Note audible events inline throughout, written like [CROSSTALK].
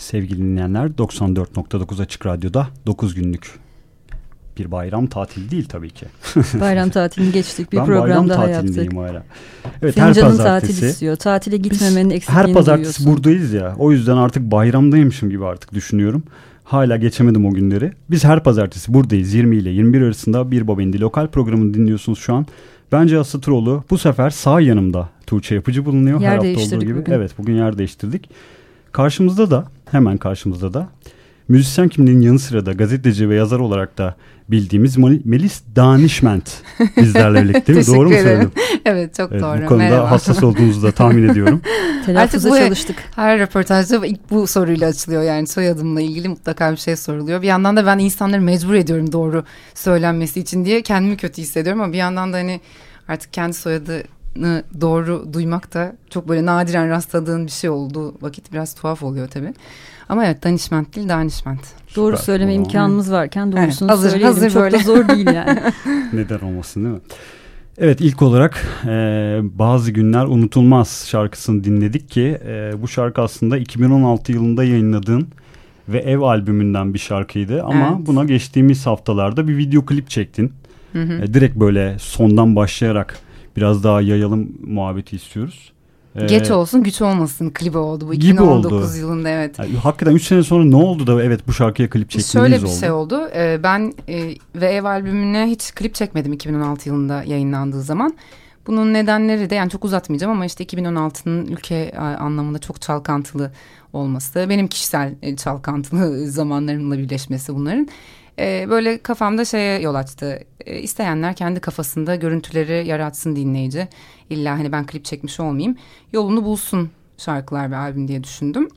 Sevgili dinleyenler 94.9 Açık Radyo'da 9 günlük bir bayram tatili değil tabii ki. [LAUGHS] Bayram tatilini geçtik. Bir ben program bayram daha yaptık. hala. Evet Senin her pazartesi. tatil istiyor. Tatile gitmemenin eksikliğini her pazartesi duyuyorsun. buradayız ya. O yüzden artık bayramdaymışım gibi artık düşünüyorum. Hala geçemedim o günleri. Biz her pazartesi buradayız 20 ile 21 arasında bir Babendi lokal programını dinliyorsunuz şu an. Bence Asıtıroğlu bu sefer sağ yanımda Tuğçe Yapıcı bulunuyor. Yer her hafta olduğu gibi. bugün. Evet bugün yer değiştirdik. Karşımızda da hemen karşımızda da müzisyen kimliğinin yanı sıra da gazeteci ve yazar olarak da bildiğimiz Melis Danişment [LAUGHS] bizlerle birlikte. mi? Doğru mu söyledim? [LAUGHS] Evet çok Evet, doğru. bu konuda Merhaba. hassas olduğunuzu da tahmin ediyorum. [LAUGHS] Telaffuza Artık bu- çalıştık. Her röportajda ilk bu soruyla açılıyor yani soyadımla ilgili mutlaka bir şey soruluyor. Bir yandan da ben insanları mecbur ediyorum doğru söylenmesi için diye kendimi kötü hissediyorum ama bir yandan da hani artık kendi soyadı doğru duymak da çok böyle nadiren rastladığın bir şey olduğu vakit biraz tuhaf oluyor tabii. Ama evet danişment değil danişment. Doğru söyleme O zaman- imkanımız varken doğrusunu Evet, hazır- söyleyelim. hazır Çok böyle. da zor değil yani. [LAUGHS] Neden olmasın değil mi? Evet ilk olarak e, Bazı Günler Unutulmaz şarkısını dinledik ki e, bu şarkı aslında 2016 yılında yayınladığın ve Ev albümünden bir şarkıydı ama Evet. buna geçtiğimiz haftalarda bir video klip çektin. Hı hı. E, direkt böyle sondan başlayarak biraz daha yayalım muhabbeti istiyoruz. E, Geç olsun güç olmasın klibi oldu bu Gibi 2019 oldu. yılında evet. yani hakikaten 3 sene sonra ne oldu da evet bu şarkıya klip çekmeniz Şöyle bir oldu? şey oldu. Ee, ben e, ve ev albümüne hiç klip çekmedim 2016 yılında yayınlandığı zaman. Bunun nedenleri de yani çok uzatmayacağım ama işte 2016'nın ülke anlamında çok çalkantılı olması, benim kişisel e, çalkantılı [LAUGHS] zamanlarımla birleşmesi bunların. E, böyle kafamda şeye yol açtı. E, isteyenler kendi kafasında görüntüleri yaratsın dinleyici. İlla hani ben klip çekmiş olmayayım. Yolunu bulsun şarkılar ve albüm diye düşündüm.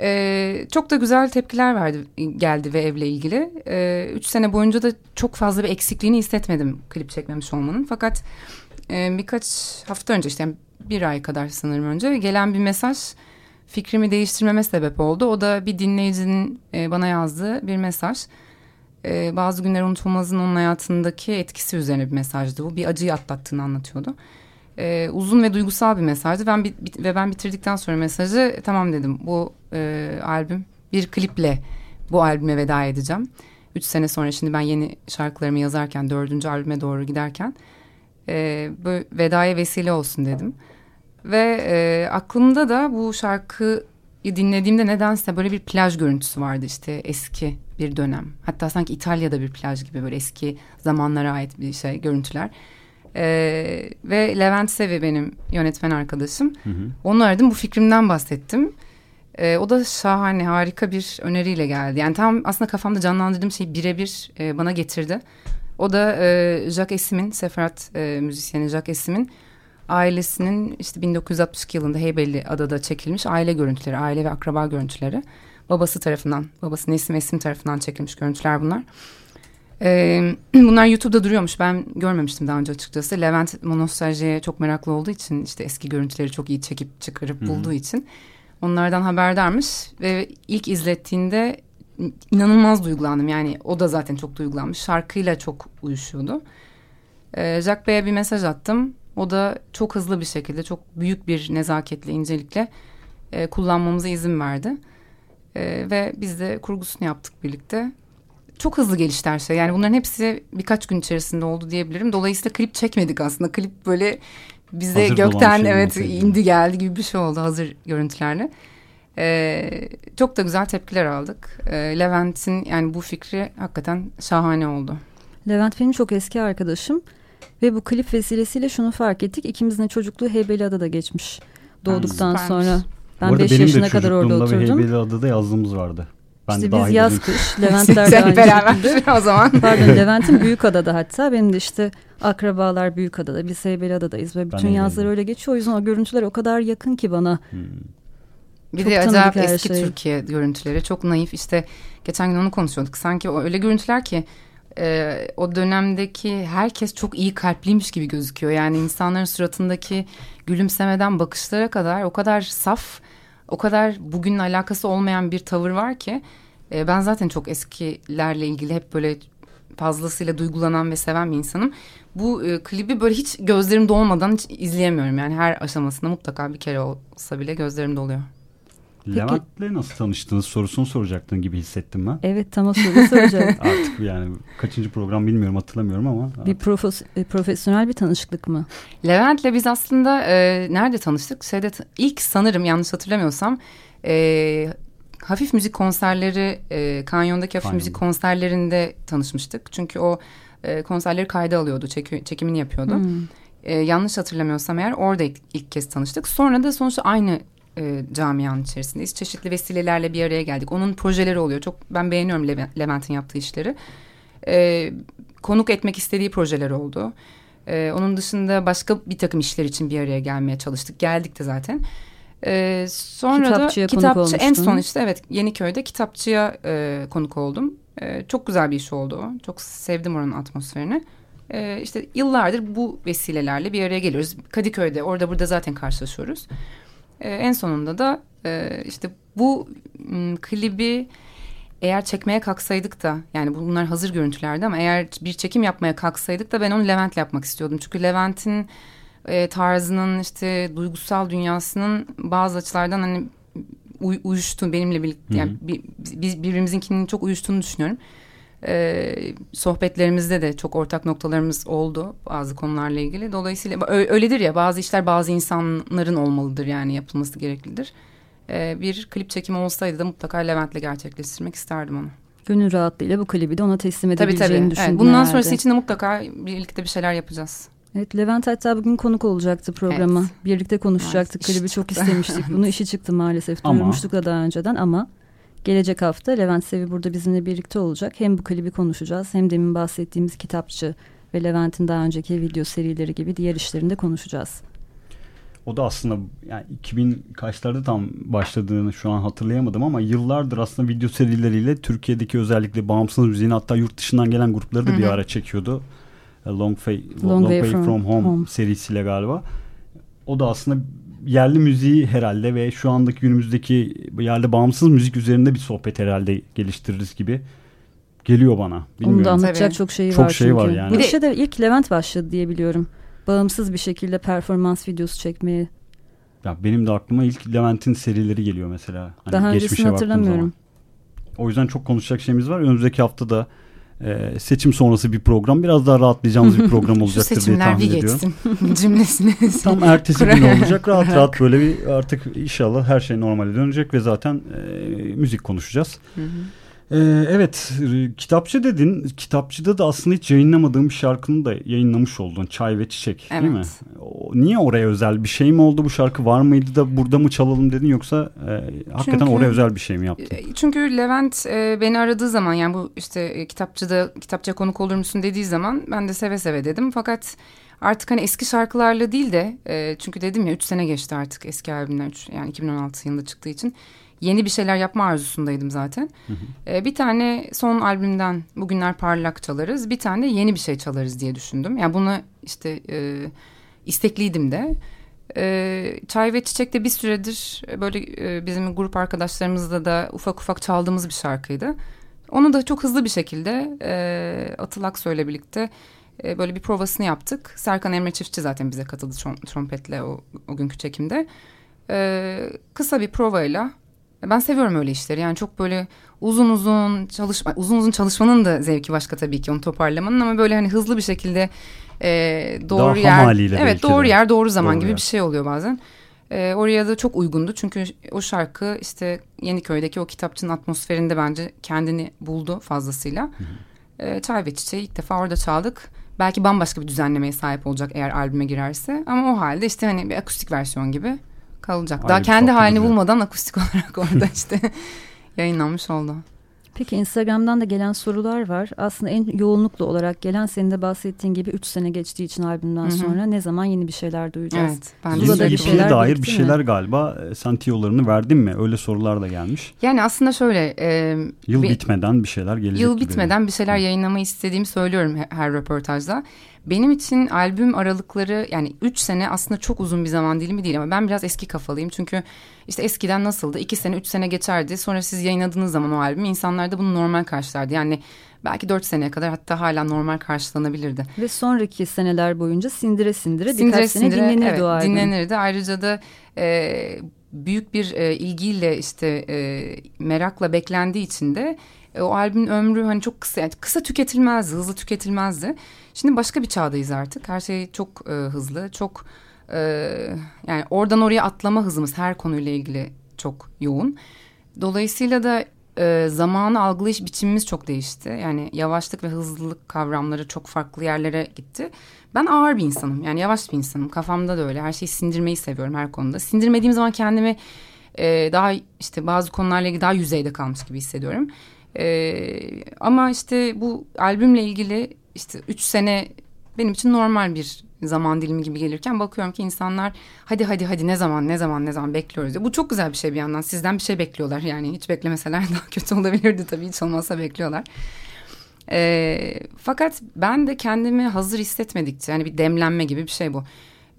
Ee, çok da güzel tepkiler verdi geldi ve evle ilgili. Ee, üç sene boyunca da çok fazla bir eksikliğini hissetmedim klip çekmemiş olmanın. Fakat e, birkaç hafta önce işte yani bir ay kadar sanırım önce gelen bir mesaj fikrimi değiştirmeme sebep oldu. O da bir dinleyicinin e, bana yazdığı bir mesaj. E, bazı günler unutulmazın onun hayatındaki etkisi üzerine bir mesajdı bu. Bir acıyı atlattığını anlatıyordu. E, uzun ve duygusal bir mesajdı. Ben bit- bit- ve ben bitirdikten sonra mesajı "E, tamam dedim. Bu e, albüm bir kliple bu albüme veda edeceğim. Üç sene sonra şimdi ben yeni şarkılarımı yazarken dördüncü albüme doğru giderken e, böyle vedaya vesile olsun dedim. Ve e, aklımda da bu şarkıyı dinlediğimde nedense böyle bir plaj görüntüsü vardı işte eski bir dönem. Hatta sanki İtalya'da bir plaj gibi böyle eski zamanlara ait bir şey görüntüler. E, ve Levent Sevi benim yönetmen arkadaşım. Hı hı. Onu aradım bu fikrimden bahsettim. E, o da şahane harika bir öneriyle geldi. Yani tam aslında kafamda canlandırdığım şeyi birebir e, bana getirdi. O da e, Jacques Esim'in, Seferat e, müzisyeni Jacques Esim'in ailesinin işte 1962 yılında Heybeli Adada çekilmiş aile görüntüleri, aile ve akraba görüntüleri. Babası tarafından, babası Nesim Esim tarafından çekilmiş görüntüler bunlar. Ee, [CLEARS THROAT] bunlar YouTube'da duruyormuş. Ben görmemiştim daha önce açıkçası. Levent monostaljiye çok meraklı olduğu için işte eski görüntüleri çok iyi çekip çıkarıp Hı hı. bulduğu için onlardan haberdarmış ve ilk izlettiğinde inanılmaz duygulandım. Yani o da zaten çok duygulanmış. Şarkıyla çok uyuşuyordu. Ee, Jack Bey'e bir mesaj attım. O da çok hızlı bir şekilde, çok büyük bir nezaketle, incelikle e, kullanmamıza izin verdi. E, ve biz de kurgusunu yaptık birlikte. Çok hızlı gelişti her şey. Yani bunların hepsi birkaç gün içerisinde oldu diyebilirim. Dolayısıyla klip çekmedik aslında. Klip böyle bize Hazır gökten şey evet olsaydı. indi geldi gibi bir şey oldu hazır görüntülerle. Ee, çok da güzel tepkiler aldık. Ee, Levent'in yani bu fikri hakikaten şahane oldu. Levent benim çok eski arkadaşım. Ve bu klip vesilesiyle şunu fark ettik. İkimizin de çocukluğu Heybeliada'da geçmiş. Doğduktan süpermiş. sonra. Ben arada 5 benim de yaşına kadar orada oturdum. Heybeliada'da yazlığımız vardı. Ben işte biz dahil yaz edeyim. kış [LAUGHS] Leventler de beraber [LAUGHS] o zaman. Pardon Levent'in Büyükada'da hatta. Benim de işte akrabalar Büyükada'da. Biz Heybeliada'dayız. Ve bütün yazlar öyle geçiyor. O yüzden o görüntüler o kadar yakın ki bana. Hmm. Bir Çok de acayip eski şey. Türkiye görüntüleri çok naif işte geçen gün onu konuşuyorduk sanki o öyle görüntüler ki e, o dönemdeki herkes çok iyi kalpliymiş gibi gözüküyor yani insanların suratındaki gülümsemeden bakışlara kadar o kadar saf o kadar bugünle alakası olmayan bir tavır var ki e, ben zaten çok eskilerle ilgili hep böyle fazlasıyla duygulanan ve seven bir insanım. Bu e, klibi böyle hiç gözlerim dolmadan hiç izleyemiyorum. Yani her aşamasında mutlaka bir kere olsa bile gözlerim doluyor. Levent'le nasıl tanıştınız sorusunu soracaktın gibi hissettim ben. Evet tam o soruyu soracağım. [LAUGHS] Artık yani kaçıncı program bilmiyorum hatırlamıyorum ama. bir profes- e, profesyonel bir tanışıklık mı? Levent'le biz aslında e, nerede tanıştık? Şeyde ilk sanırım yanlış hatırlamıyorsam e, hafif müzik konserleri e, Kanyon'daki hafif Kanyon'da. müzik konserlerinde tanışmıştık. Çünkü o e, konserleri kayda alıyordu, çeki- çekimini yapıyordu. Hmm. E, yanlış hatırlamıyorsam eğer orada ilk, ilk kez tanıştık. Sonra da sonuçta aynı e, camianın içerisindeyiz. Çeşitli vesilelerle bir araya geldik. Onun projeleri oluyor. Çok ben beğeniyorum Leve- Levent'in yaptığı işleri. E, konuk etmek istediği projeler oldu. E, onun dışında başka bir takım işler için bir araya gelmeye çalıştık. Geldik de zaten. E, sonra Kitapçıya da konuk kitapçı en olmuştun. son işte evet Yeniköy'de kitapçıya e, konuk oldum. E, çok güzel bir iş oldu o. Çok sevdim oranın atmosferini. E, işte yıllardır bu vesilelerle bir araya geliyoruz. Kadıköy'de orada burada zaten karşılaşıyoruz. E, en sonunda da e, işte bu m, klibi eğer çekmeye kalksaydık da yani bunlar hazır görüntülerdi ama eğer bir çekim yapmaya kalksaydık da ben onu Levent'le yapmak istiyordum. Çünkü Levent'in e, tarzının işte duygusal dünyasının bazı açılardan hani uy, uyuştu benimle birlikte yani bir, biz birbirimizin çok uyuştuğunu düşünüyorum. Ee, sohbetlerimizde de çok ortak noktalarımız oldu bazı konularla ilgili. Dolayısıyla öyledir ya bazı işler bazı insanların olmalıdır yani yapılması gereklidir. Ee, bir klip çekimi olsaydı da mutlaka Levent'le gerçekleştirmek isterdim onu. Gönül rahatlığıyla bu klibi de ona teslim edebileceğini tabii, tabii. düşündüm evet, Bundan herhalde. sonrası için de mutlaka birlikte bir şeyler yapacağız. Evet Levent hatta bugün konuk olacaktı programa. Evet. Birlikte konuşacaktık. Evet, Klibi çok istemiştik. Bunu işi çıktı maalesef. Duyurmuştuk da daha önceden ama gelecek hafta Levent Sevi burada bizimle birlikte olacak. Hem bu klibi konuşacağız hem demin bahsettiğimiz kitapçı ve Levent'in daha önceki video serileri gibi diğer işlerinde konuşacağız. O da aslında yani 2000 kaçlarda tam başladığını şu an hatırlayamadım ama yıllardır aslında video serileriyle Türkiye'deki özellikle bağımsız müziğin hatta yurt dışından gelen grupları da Hı-hı. bir ara çekiyordu. Long, Way, Long, Long Way, From, from Home, Home serisiyle galiba. O da aslında yerli müziği herhalde ve şu andaki günümüzdeki yerli bağımsız müzik üzerinde bir sohbet herhalde geliştiririz gibi geliyor bana. Bilmiyorum. Onu da anlatacak Tabii. çok şey çok var şey çünkü. var yani. Bu işe de ilk Levent başladı diye biliyorum. Bağımsız bir şekilde performans videosu çekmeye. Ya benim de aklıma ilk Levent'in serileri geliyor mesela. Hani Daha öncesini hatırlamıyorum. O yüzden çok konuşacak şeyimiz var. Önümüzdeki hafta da e, seçim sonrası bir program. Biraz daha rahatlayacağımız bir [LAUGHS] program olacaktır diye tahmin ediyorum. [LAUGHS] cümlesini. [LAUGHS] Tam ertesi gün olacak. Rahat rahat böyle bir artık inşallah her şey normale dönecek ve zaten e, müzik konuşacağız. Hı hı. Ee, evet kitapçı dedin. Kitapçıda da aslında hiç yayınlamadığım bir şarkını da yayınlamış oldun. Çay ve Çiçek evet. değil mi? O, niye oraya özel bir şey mi oldu bu şarkı var mıydı da burada mı çalalım dedin yoksa e, hakikaten çünkü, oraya özel bir şey mi yaptın? E, çünkü Levent e, beni aradığı zaman yani bu işte e, kitapçıda kitapçıya konuk olur musun dediği zaman ben de seve seve dedim. Fakat artık hani eski şarkılarla değil de e, çünkü dedim ya 3 sene geçti artık eski albümler üç, yani 2016 yılında çıktığı için yeni bir şeyler yapma arzusundaydım zaten. Hı hı. Ee, bir tane son albümden bugünler parlak çalarız. Bir tane yeni bir şey çalarız diye düşündüm. Yani bunu işte e, istekliydim de. E, Çay ve Çiçek'te bir süredir böyle e, bizim grup arkadaşlarımızla da ufak ufak çaldığımız bir şarkıydı. Onu da çok hızlı bir şekilde e, Atıl Aksoy'la birlikte e, böyle bir provasını yaptık. Serkan Emre Çiftçi zaten bize katıldı trompetle o, o günkü çekimde. E, kısa bir provayla ben seviyorum öyle işleri. Yani çok böyle uzun uzun çalışma, uzun uzun çalışmanın da zevki başka tabii ki onu toparlamanın ama böyle hani hızlı bir şekilde e, doğru Daha yer, evet doğru de. yer doğru zaman doğru gibi yer. bir şey oluyor bazen. E, oraya da çok uygundu çünkü o şarkı işte Yeniköy'deki o kitapçının atmosferinde bence kendini buldu fazlasıyla. Hı hı. E, Çay ve Çiçeği ilk defa orada çaldık. Belki bambaşka bir düzenlemeye sahip olacak eğer albüme girerse ama o halde işte hani bir akustik versiyon gibi kalacak. Aynı Daha kendi halini bulmadan akustik [LAUGHS] olarak orada [LAUGHS] işte [LAUGHS] yayınlanmış oldu. Peki Instagram'dan da gelen sorular var. Aslında en yoğunluklu olarak gelen senin de bahsettiğin gibi 3 sene geçtiği için albümden Hı-hı. sonra ne zaman yeni bir şeyler duyacağız? Evet. Ben Zula'da bir şeyler dair bir şeyler mi? galiba e, sen tiyolarını verdin mi? Öyle sorular da gelmiş. Yani aslında şöyle. E, yıl bir, bitmeden bir şeyler gelecek Yıl bitmeden bir şeyler yayınlamayı istediğimi söylüyorum her, her röportajda. Benim için albüm aralıkları yani 3 sene aslında çok uzun bir zaman dilimi değil ama ben biraz eski kafalıyım. Çünkü işte eskiden nasıldı? 2 sene 3 sene geçerdi. Sonra siz yayınladığınız zaman o albümü insanlar da bunu normal karşılardı. Yani belki 4 seneye kadar hatta hala normal karşılanabilirdi. Ve sonraki seneler boyunca sindire sindire, sindire birkaç sindire, sene dinlenirdi evet, o albüm. Dinlenirdi. Ayrıca da e, büyük bir e, ilgiyle işte e, merakla beklendiği için de e, o albümün ömrü hani çok kısa yani kısa tüketilmezdi, hızlı tüketilmezdi. Şimdi başka bir çağdayız artık. Her şey çok e, hızlı, çok e, yani oradan oraya atlama hızımız her konuyla ilgili çok yoğun. Dolayısıyla da e, zamanı algılayış biçimimiz çok değişti. Yani yavaşlık ve hızlılık kavramları çok farklı yerlere gitti. Ben ağır bir insanım. Yani yavaş bir insanım. Kafamda da öyle. Her şeyi sindirmeyi seviyorum her konuda. Sindirmediğim zaman kendimi e, daha işte bazı konularla ilgili daha yüzeyde kalmış gibi hissediyorum. E, ama işte bu albümle ilgili işte üç sene benim için normal bir zaman dilimi gibi gelirken bakıyorum ki insanlar hadi hadi hadi ne zaman ne zaman ne zaman bekliyoruz diyor. Bu çok güzel bir şey bir yandan sizden bir şey bekliyorlar yani hiç beklemeseler [LAUGHS] daha kötü olabilirdi tabii hiç olmazsa bekliyorlar. E, fakat ben de kendimi hazır hissetmedikçe hani bir demlenme gibi bir şey bu.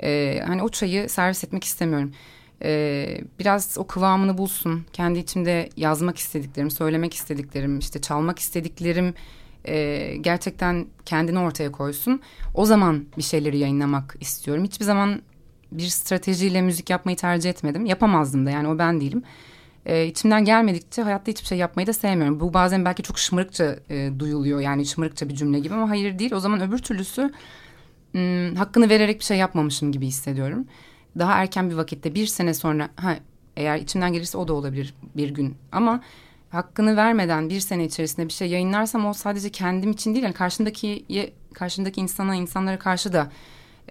E, hani o çayı servis etmek istemiyorum. E, biraz o kıvamını bulsun. Kendi içimde yazmak istediklerim, söylemek istediklerim, işte çalmak istediklerim e, gerçekten kendini ortaya koysun. O zaman bir şeyleri yayınlamak istiyorum. Hiçbir zaman bir stratejiyle müzik yapmayı tercih etmedim. Yapamazdım da yani o ben değilim. E, içimden gelmedikçe hayatta hiçbir şey yapmayı da sevmiyorum. Bu bazen belki çok şımarıkça e, duyuluyor yani şımarıkça bir cümle gibi ama hayır değil. O zaman öbür türlüsü m, hakkını vererek bir şey yapmamışım gibi hissediyorum. Daha erken bir vakitte bir sene sonra ha, eğer içimden gelirse o da olabilir bir gün ama hakkını vermeden bir sene içerisinde bir şey yayınlarsam o sadece kendim için değil yani karşımdaki karşımdaki insana insanlara karşı da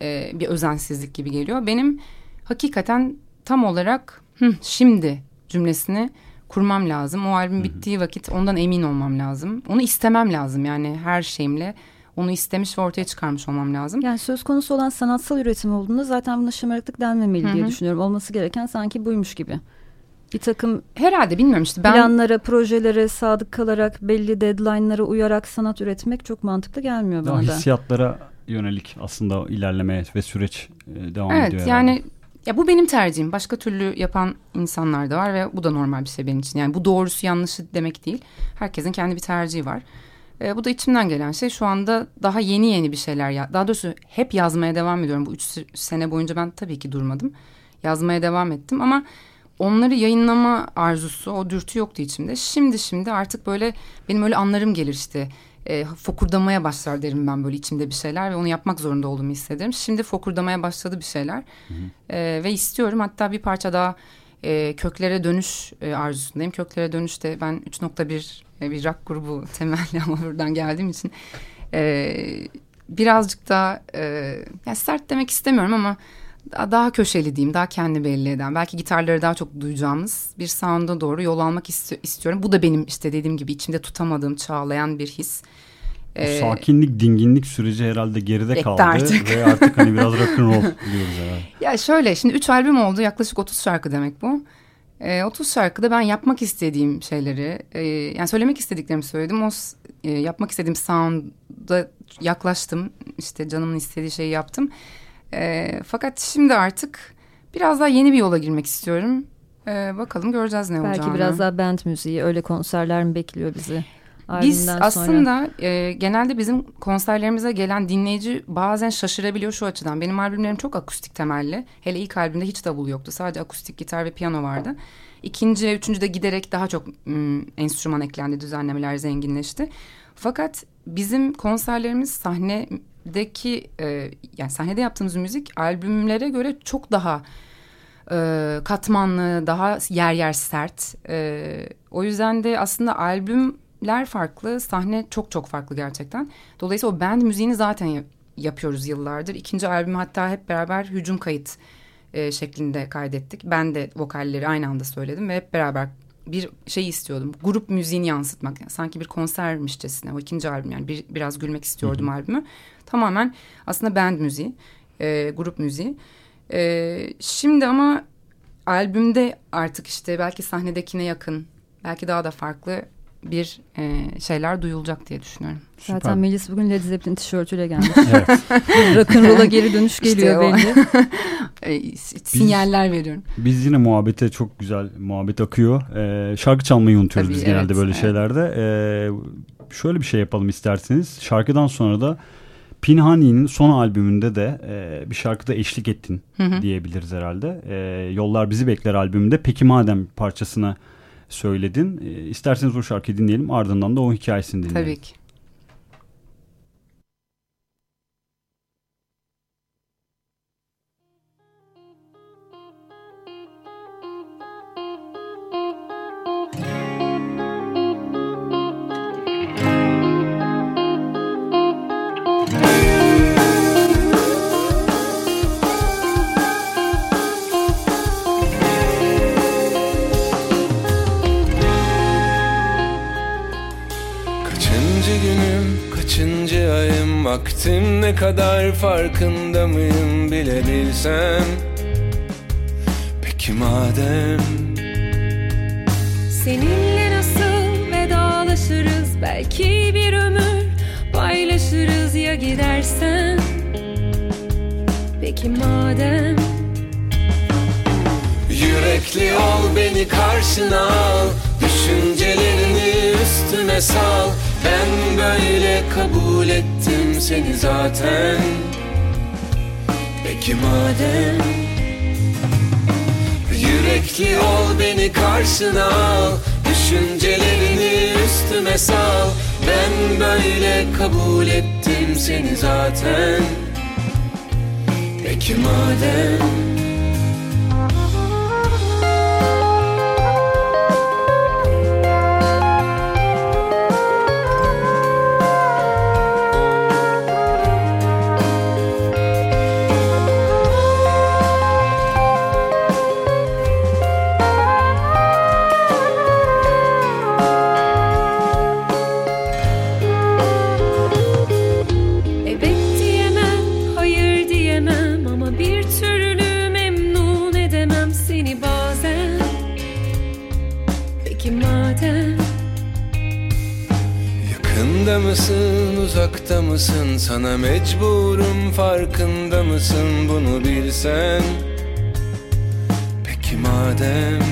e, bir özensizlik gibi geliyor. Benim hakikaten tam olarak Hı, şimdi cümlesini kurmam lazım. O albüm bittiği vakit ondan emin olmam lazım. Onu istemem lazım yani her şeyimle. Onu istemiş ve ortaya çıkarmış olmam lazım. Yani söz konusu olan sanatsal üretim olduğunda zaten buna şımarıklık denmemeli Hı-hı. diye düşünüyorum. Olması gereken sanki buymuş gibi. Bir takım herhalde bilmiyorum işte ben planlara, projelere sadık kalarak belli deadline'lara uyarak sanat üretmek çok mantıklı gelmiyor bana da. Hissiyatlara yönelik aslında ilerleme ve süreç e, devam evet, ediyor. Evet yani ya bu benim tercihim. Başka türlü yapan insanlar da var ve bu da normal bir şey benim için. Yani bu doğrusu yanlışı demek değil. Herkesin kendi bir tercihi var. E, bu da içimden gelen şey. Şu anda daha yeni yeni bir şeyler. Ya daha doğrusu hep yazmaya devam ediyorum. Bu üç sene boyunca ben tabii ki durmadım. Yazmaya devam ettim ama onları yayınlama arzusu, o dürtü yoktu içimde. Şimdi şimdi artık böyle benim öyle anlarım gelir işte e, fokurdamaya başlar derim ben böyle içimde bir şeyler ve onu yapmak zorunda olduğumu hissederim. Şimdi fokurdamaya başladı bir şeyler E, ve istiyorum hatta bir parça daha e, köklere dönüş e, arzusundayım. Köklere dönüşte ben 3.1 e, bir rock grubu temelli [LAUGHS] ama buradan geldiğim için e, birazcık daha e, yani sert demek istemiyorum ama daha köşeli diyeyim, daha kendi belli eden, belki gitarları daha çok duyacağımız bir sound'a doğru yol almak isti istiyorum. Bu da benim işte dediğim gibi içimde tutamadığım, çağlayan bir his. Ee, sakinlik, dinginlik süreci herhalde geride kaldı artık. ve artık hani biraz rock'n'roll diyoruz herhalde. [LAUGHS] Ya şöyle, şimdi üç albüm oldu, yaklaşık 30 şarkı demek bu. E, 30 şarkıda ben yapmak istediğim şeyleri, e, yani söylemek istediklerimi söyledim. O e, yapmak istediğim sound'a yaklaştım. İşte canımın istediği şeyi yaptım. E, fakat şimdi artık biraz daha yeni bir yola girmek istiyorum. E, bakalım göreceğiz ne Belki olacağını. Belki biraz daha band müziği, öyle konserler mi bekliyor bizi? Biz aslında e, genelde bizim konserlerimize gelen dinleyici bazen şaşırabiliyor şu açıdan. Benim albümlerim çok akustik temelli. Hele ilk albümde hiç davul yoktu. Sadece akustik gitar ve piyano vardı. İkinci ve üçüncü de giderek daha çok m, enstrüman eklendi, düzenlemeler zenginleşti. Fakat bizim konserlerimiz sahnedeki e, yani sahnede yaptığımız müzik albümlere göre çok daha e, katmanlı, daha yer yer sert. E, o yüzden de aslında albümler farklı, sahne çok çok farklı gerçekten. Dolayısıyla o band müziğini zaten yapıyoruz yıllardır. İkinci albümü hatta hep beraber hücum kayıt e, şeklinde kaydettik. Ben de vokalleri aynı anda söyledim ve hep beraber bir şey istiyordum. Grup müziğini yansıtmak. Yani sanki bir konsermişçesine. O ikinci albüm yani bir, biraz gülmek istiyordum Hı-hı. albümü. Tamamen aslında band müziği, e, grup müziği. E, şimdi ama albümde artık işte belki sahnedekine yakın, belki daha da farklı bir e, şeyler duyulacak diye düşünüyorum. Süper. Zaten Melis bugün Led Zeppelin tişörtüyle gelmiş. [LAUGHS] evet. [LAUGHS] Rock'n'roll'a geri dönüş geliyor işte belli. [LAUGHS] sinyaller veriyorum. Biz yine muhabbete çok güzel muhabbet akıyor. Ee, şarkı çalmayı unutuyoruz Tabii, biz genelde böyle evet. şeylerde. Ee, şöyle bir şey yapalım isterseniz. Şarkıdan sonra da Pinhani'nin son albümünde de e, bir şarkıda eşlik ettin hı hı. diyebiliriz herhalde. E, Yollar Bizi Bekler albümünde. Peki madem parçasına söyledin. E, isterseniz o şarkıyı dinleyelim ardından da o hikayesini dinleyelim. Tabii ki. Vaktim ne kadar farkında mıyım bilebilsem Peki madem. Seninle nasıl vedalaşırız? Belki bir ömür tanışırız ya gidersen Peki madem. Yürekli ol beni karşına al. Düşüncelerini üstüme sal. Ben böyle kabul ettim seni zaten. Peki madem Yürekli ol beni karşına al. Düşüncelerini üstüme sal. Ben böyle kabul ettim seni zaten. Peki madem uzakta mısın? Sana mecburum farkında mısın? Bunu bilsen. Peki madem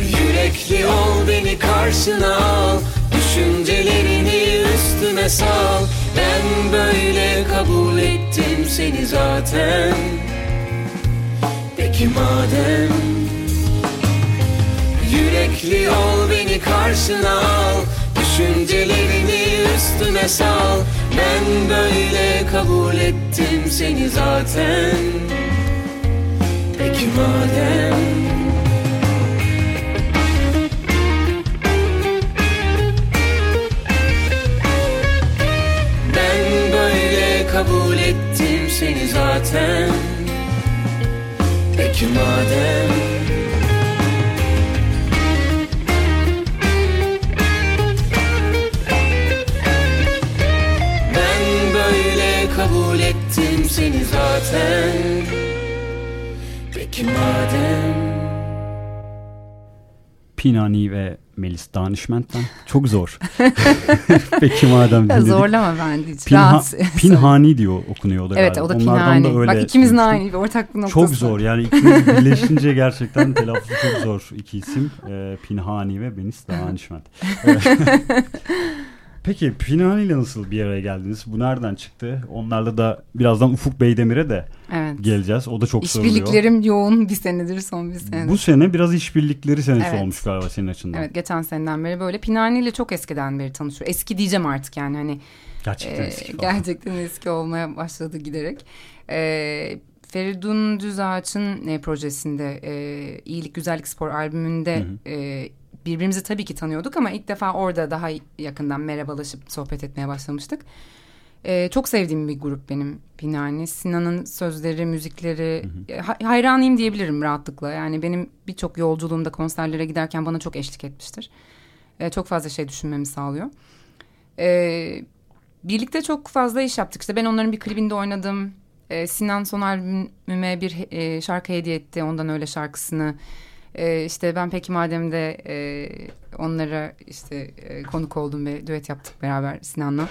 Yürekli ol beni karşına al. Düşüncelerini üstüme sal. Ben böyle kabul ettim seni zaten. Peki madem Yürekli ol beni karşına al Düşüncelerini üstüme sal. Ben böyle kabul ettim seni zaten. Peki madem. Ben böyle kabul ettim seni zaten. Peki madem ettim seni zaten Peki madem Pinani ve Melis Danişment'ten çok zor. [LAUGHS] Peki madem dinledik. zorlama ben hiç. Pinha-. [LAUGHS] Pinhani diyor okunuyor o da Evet galiba. o da Onlardan Pinhani. da öyle Bak ikimizin duymuştum. aynı bir ortak bir noktası. Çok zor yani ikimiz birleşince gerçekten telaffuzu çok zor iki isim. Ee, Pinhani ve Melis Danişment. Evet. [LAUGHS] Peki Pinhani ile nasıl bir araya geldiniz? Bu nereden çıktı? Onlarla da birazdan Ufuk Beydemir'e de Evet. geleceğiz. O da çok soruluyor. İşbirliklerim yoğun bir senedir son bir senedir. Bu sene biraz işbirlikleri senesi Evet. olmuş galiba senin açından. Evet geçen seneden beri böyle Pinani ile çok eskiden beri tanışıyoruz. Eski diyeceğim artık yani hani Gerçekten e, eski falan. gerçekten eski olmaya başladı giderek. E, Feridun Düzağaç'ın e, projesinde e, İyilik Güzellik Spor albümünde Hı hı. e, birbirimizi tabii ki tanıyorduk ama ilk defa orada daha yakından merhabalaşıp sohbet etmeye başlamıştık. E, çok sevdiğim bir grup benim Pinani. Sinan'ın sözleri, müzikleri e, ha- hayranıyım diyebilirim rahatlıkla. Yani benim birçok yolculuğumda konserlere giderken bana çok eşlik etmiştir. E, çok fazla şey düşünmemi sağlıyor. E, birlikte çok fazla iş yaptık. İşte ben onların bir klibinde oynadım. E, Sinan son albümüme bir e, şarkı hediye etti. Ondan öyle şarkısını. E, işte ben peki madem de e, onlara işte e, konuk oldum ve düet yaptık beraber Sinan'la.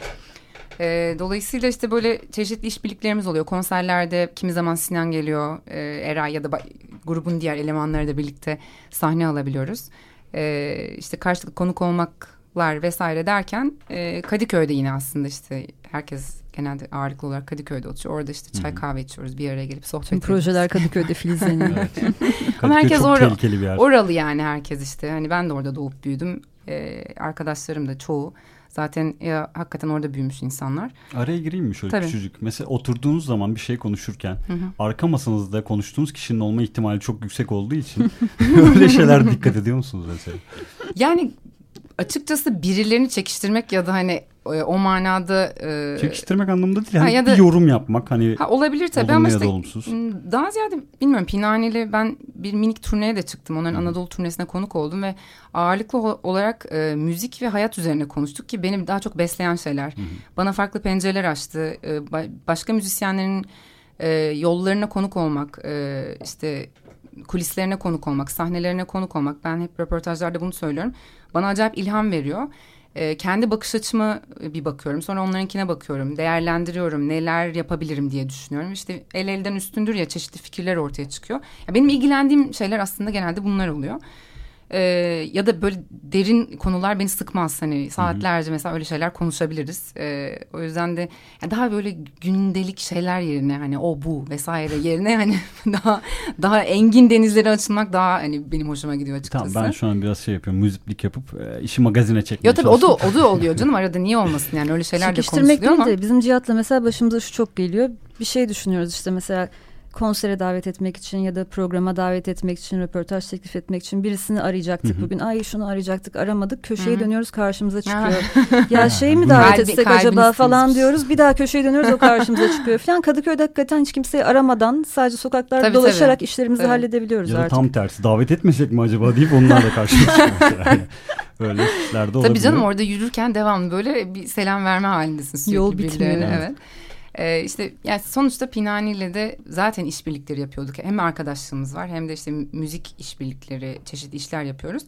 E, dolayısıyla işte böyle çeşitli işbirliklerimiz oluyor. Konserlerde kimi zaman Sinan geliyor, e, Eray ya da grubun diğer elemanları da birlikte sahne alabiliyoruz. E, işte karşılıklı konuk olmaklar vesaire derken e, Kadıköy'de yine aslında işte herkes genelde ağırlıklı olarak Kadıköy'de oturuyor. Orada işte çay kahve içiyoruz, bir araya gelip sohbet ediyoruz. projeler Kadıköy'de filizleniyor. Evet. [LAUGHS] Ama Kadıköy herkes tehlikeli bir yer. Oralı yani herkes işte. Hani ben de orada doğup büyüdüm. Ee, arkadaşlarım da çoğu zaten ya hakikaten orada büyümüş insanlar. Araya gireyim mi şöyle Tabii. küçücük? Mesela oturduğunuz zaman bir şey konuşurken arka masanızda konuştuğunuz kişinin olma ihtimali çok yüksek olduğu için [LAUGHS] öyle şeyler dikkat ediyor musunuz mesela? Yani açıkçası birilerini çekiştirmek ya da hani e, o manada e, Çekiştirmek anlamında değil. ha, Hani ya da- bir yorum yapmak hani ha, olabilir tabii ama işte da olumsuz. m, daha ziyade bilmiyorum Pinani'yle ben bir minik turneye de çıktım. Onların Anadolu turnesine konuk oldum ve ağırlıklı olarak e, müzik ve hayat üzerine konuştuk ki beni daha çok besleyen şeyler. Bana farklı pencereler açtı. E, ba- başka müzisyenlerin e, yollarına konuk olmak, e, işte kulislerine konuk olmak, sahnelerine konuk olmak. Ben hep röportajlarda bunu söylüyorum. Bana acayip ilham veriyor. e, kendi bakış açıma bir bakıyorum. Sonra onlarınkine bakıyorum. Değerlendiriyorum. Neler yapabilirim diye düşünüyorum. İşte el elden üstündür ya çeşitli fikirler ortaya çıkıyor. Ya benim ilgilendiğim şeyler aslında genelde bunlar oluyor. Ee, ya da böyle derin konular beni sıkmaz hani saatlerce mesela öyle şeyler konuşabiliriz. Ee, o yüzden de yani daha böyle gündelik şeyler yerine hani o bu vesaire yerine hani [LAUGHS] daha daha engin denizlere açılmak daha hani benim hoşuma gidiyor açıkçası. Tamam ben şu an biraz şey yapıyorum müziklik yapıp e, işi magazine çekmeye Ya tabii o da o da oluyor canım [LAUGHS] arada niye olmasın yani öyle şeyler de konuşuluyor ama. değil de bizim Cihat'la mesela başımıza şu çok geliyor. Bir şey düşünüyoruz işte mesela konsere davet etmek için ya da programa davet etmek için, röportaj teklif etmek için birisini arayacaktık Hı-hı. bugün. Ay şunu arayacaktık, aramadık. Köşeye Hı-hı. dönüyoruz karşımıza [LAUGHS] çıkıyor. [LAUGHS] ya şey mi davet Kalbi, etsek acaba falan diyoruz. Bir daha köşeye dönüyoruz o karşımıza çıkıyor falan. Kadıköy'de hakikaten hiç kimseyi aramadan sadece sokaklarda tabii, dolaşarak tabii. işlerimizi tabii. halledebiliyoruz ya artık. tam tersi davet etmesek mi acaba deyip onlarla karşımıza çıkıyor. [LAUGHS] Yani. Öyle işlerde olabilir. Tabii canım orada yürürken devamlı böyle bir selam verme halindesin sürekli Yol bitmiyor. Evet. Ee, işte yani sonuçta Pinani ile de zaten işbirlikleri yapıyorduk. Hem arkadaşlığımız var hem de işte müzik işbirlikleri, çeşitli işler yapıyoruz.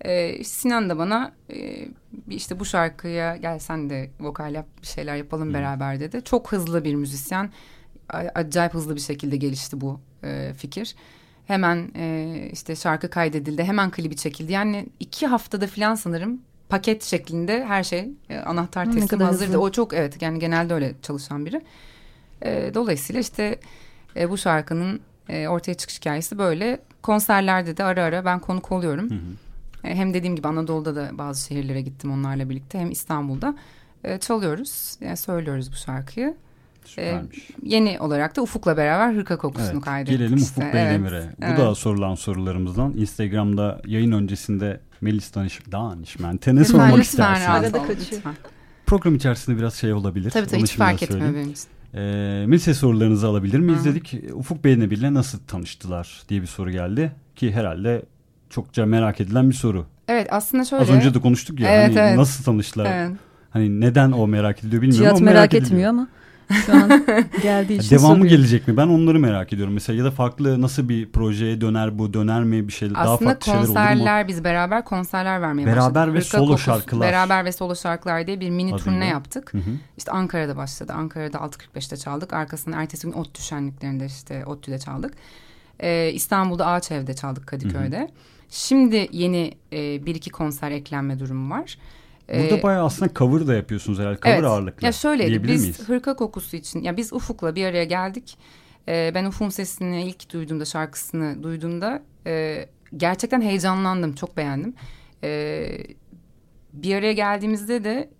Ee, Sinan da bana e, işte bu şarkıya gel sen de vokal yap bir şeyler yapalım beraber dedi. Çok hızlı bir müzisyen. Acayip hızlı bir şekilde gelişti bu e, fikir. Hemen e, işte şarkı kaydedildi. Hemen klibi çekildi. Yani iki haftada falan sanırım paket şeklinde her şey e, anahtar teslim hazırdı. O çok evet yani genelde öyle çalışan biri. E, dolayısıyla işte e, bu şarkının e, ortaya çıkış hikayesi böyle. Konserlerde de ara ara ben konuk oluyorum. Hı hı. E, hem dediğim gibi Anadolu'da da bazı şehirlere gittim onlarla birlikte hem İstanbul'da e, çalıyoruz. Yani söylüyoruz bu şarkıyı. Ee, yeni olarak da Ufuk'la beraber Hırka Kokusu'nu evet, kaydettik. Gelelim işte. Ufuk Beydemir'e. Evet, Bu evet. da sorulan sorularımızdan. Instagram'da yayın öncesinde Melis danış, danışmente ne sormak istersin? Arada kaçıyor. Program içerisinde biraz şey olabilir. Tabii tabii hiç fark etmiyor benim için. E, Melis'e sorularınızı alabilir miyiz Hı. dedik. Ufuk Beydemir'le nasıl tanıştılar diye bir soru geldi. Ki herhalde çokça merak edilen bir soru. Evet aslında şöyle. Az önce de konuştuk ya. Evet, hani evet. Nasıl tanıştılar? Evet. Hani neden o merak ediliyor bilmiyorum Cihat ama merak, merak etmiyor ama. Şu an [LAUGHS] geldiği için Devamı soruyor. gelecek mi? Ben onları merak ediyorum. Mesela ya da farklı nasıl bir projeye döner bu? Döner mi bir şey Aslında daha farklı şeyler olur mu? Aslında konserler biz beraber konserler vermeye beraber başladık. Beraber ve solo Kokus, şarkılar. Beraber ve solo şarkılar diye bir mini Adıyla. turne yaptık. Hı hı. İşte Ankara'da başladı. Ankara'da 6.45'te çaldık. Arkasından ertesi gün ODTÜ şenliklerinde işte ODTÜ'de çaldık. Ee, İstanbul'da Ağaçev'de çaldık Kadıköy'de. Hı hı. Şimdi yeni e, bir iki konser eklenme durumu var. Burada ee, bayağı aslında cover da yapıyorsunuz herhalde. Cover evet. ağırlıklı. Ya şöyle biz miyiz? hırka kokusu için ya biz Ufuk'la bir araya geldik. Ee, ben Ufuk'un sesini ilk duyduğumda şarkısını duyduğumda e, gerçekten heyecanlandım. Çok beğendim. Ee, bir araya geldiğimizde de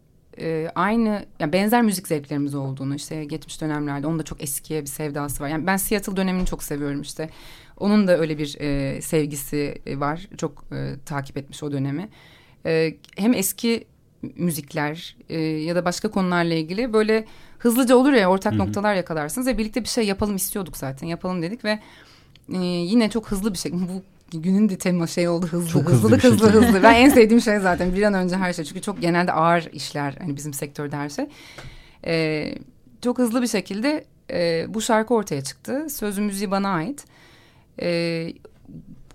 e, aynı yani benzer müzik zevklerimiz olduğunu işte geçmiş dönemlerde onun da çok eskiye bir sevdası var. Yani ben Seattle dönemini çok seviyorum işte. Onun da öyle bir e, sevgisi var. Çok e, takip etmiş o dönemi. E, hem eski müzikler e, ya da başka konularla ilgili böyle hızlıca olur ya ortak Hı-hı. noktalar yakalarsınız ve birlikte bir şey yapalım istiyorduk zaten yapalım dedik ve e, yine çok hızlı bir şey bu günün de tema şey oldu hızlı çok hızlılık hızlı hızlı, hızlı. Ben en sevdiğim şey zaten bir an önce her şey çünkü çok genelde ağır işler hani bizim sektörde her şey. E, çok hızlı bir şekilde e, bu şarkı ortaya çıktı. Sözü müziği bana ait. E,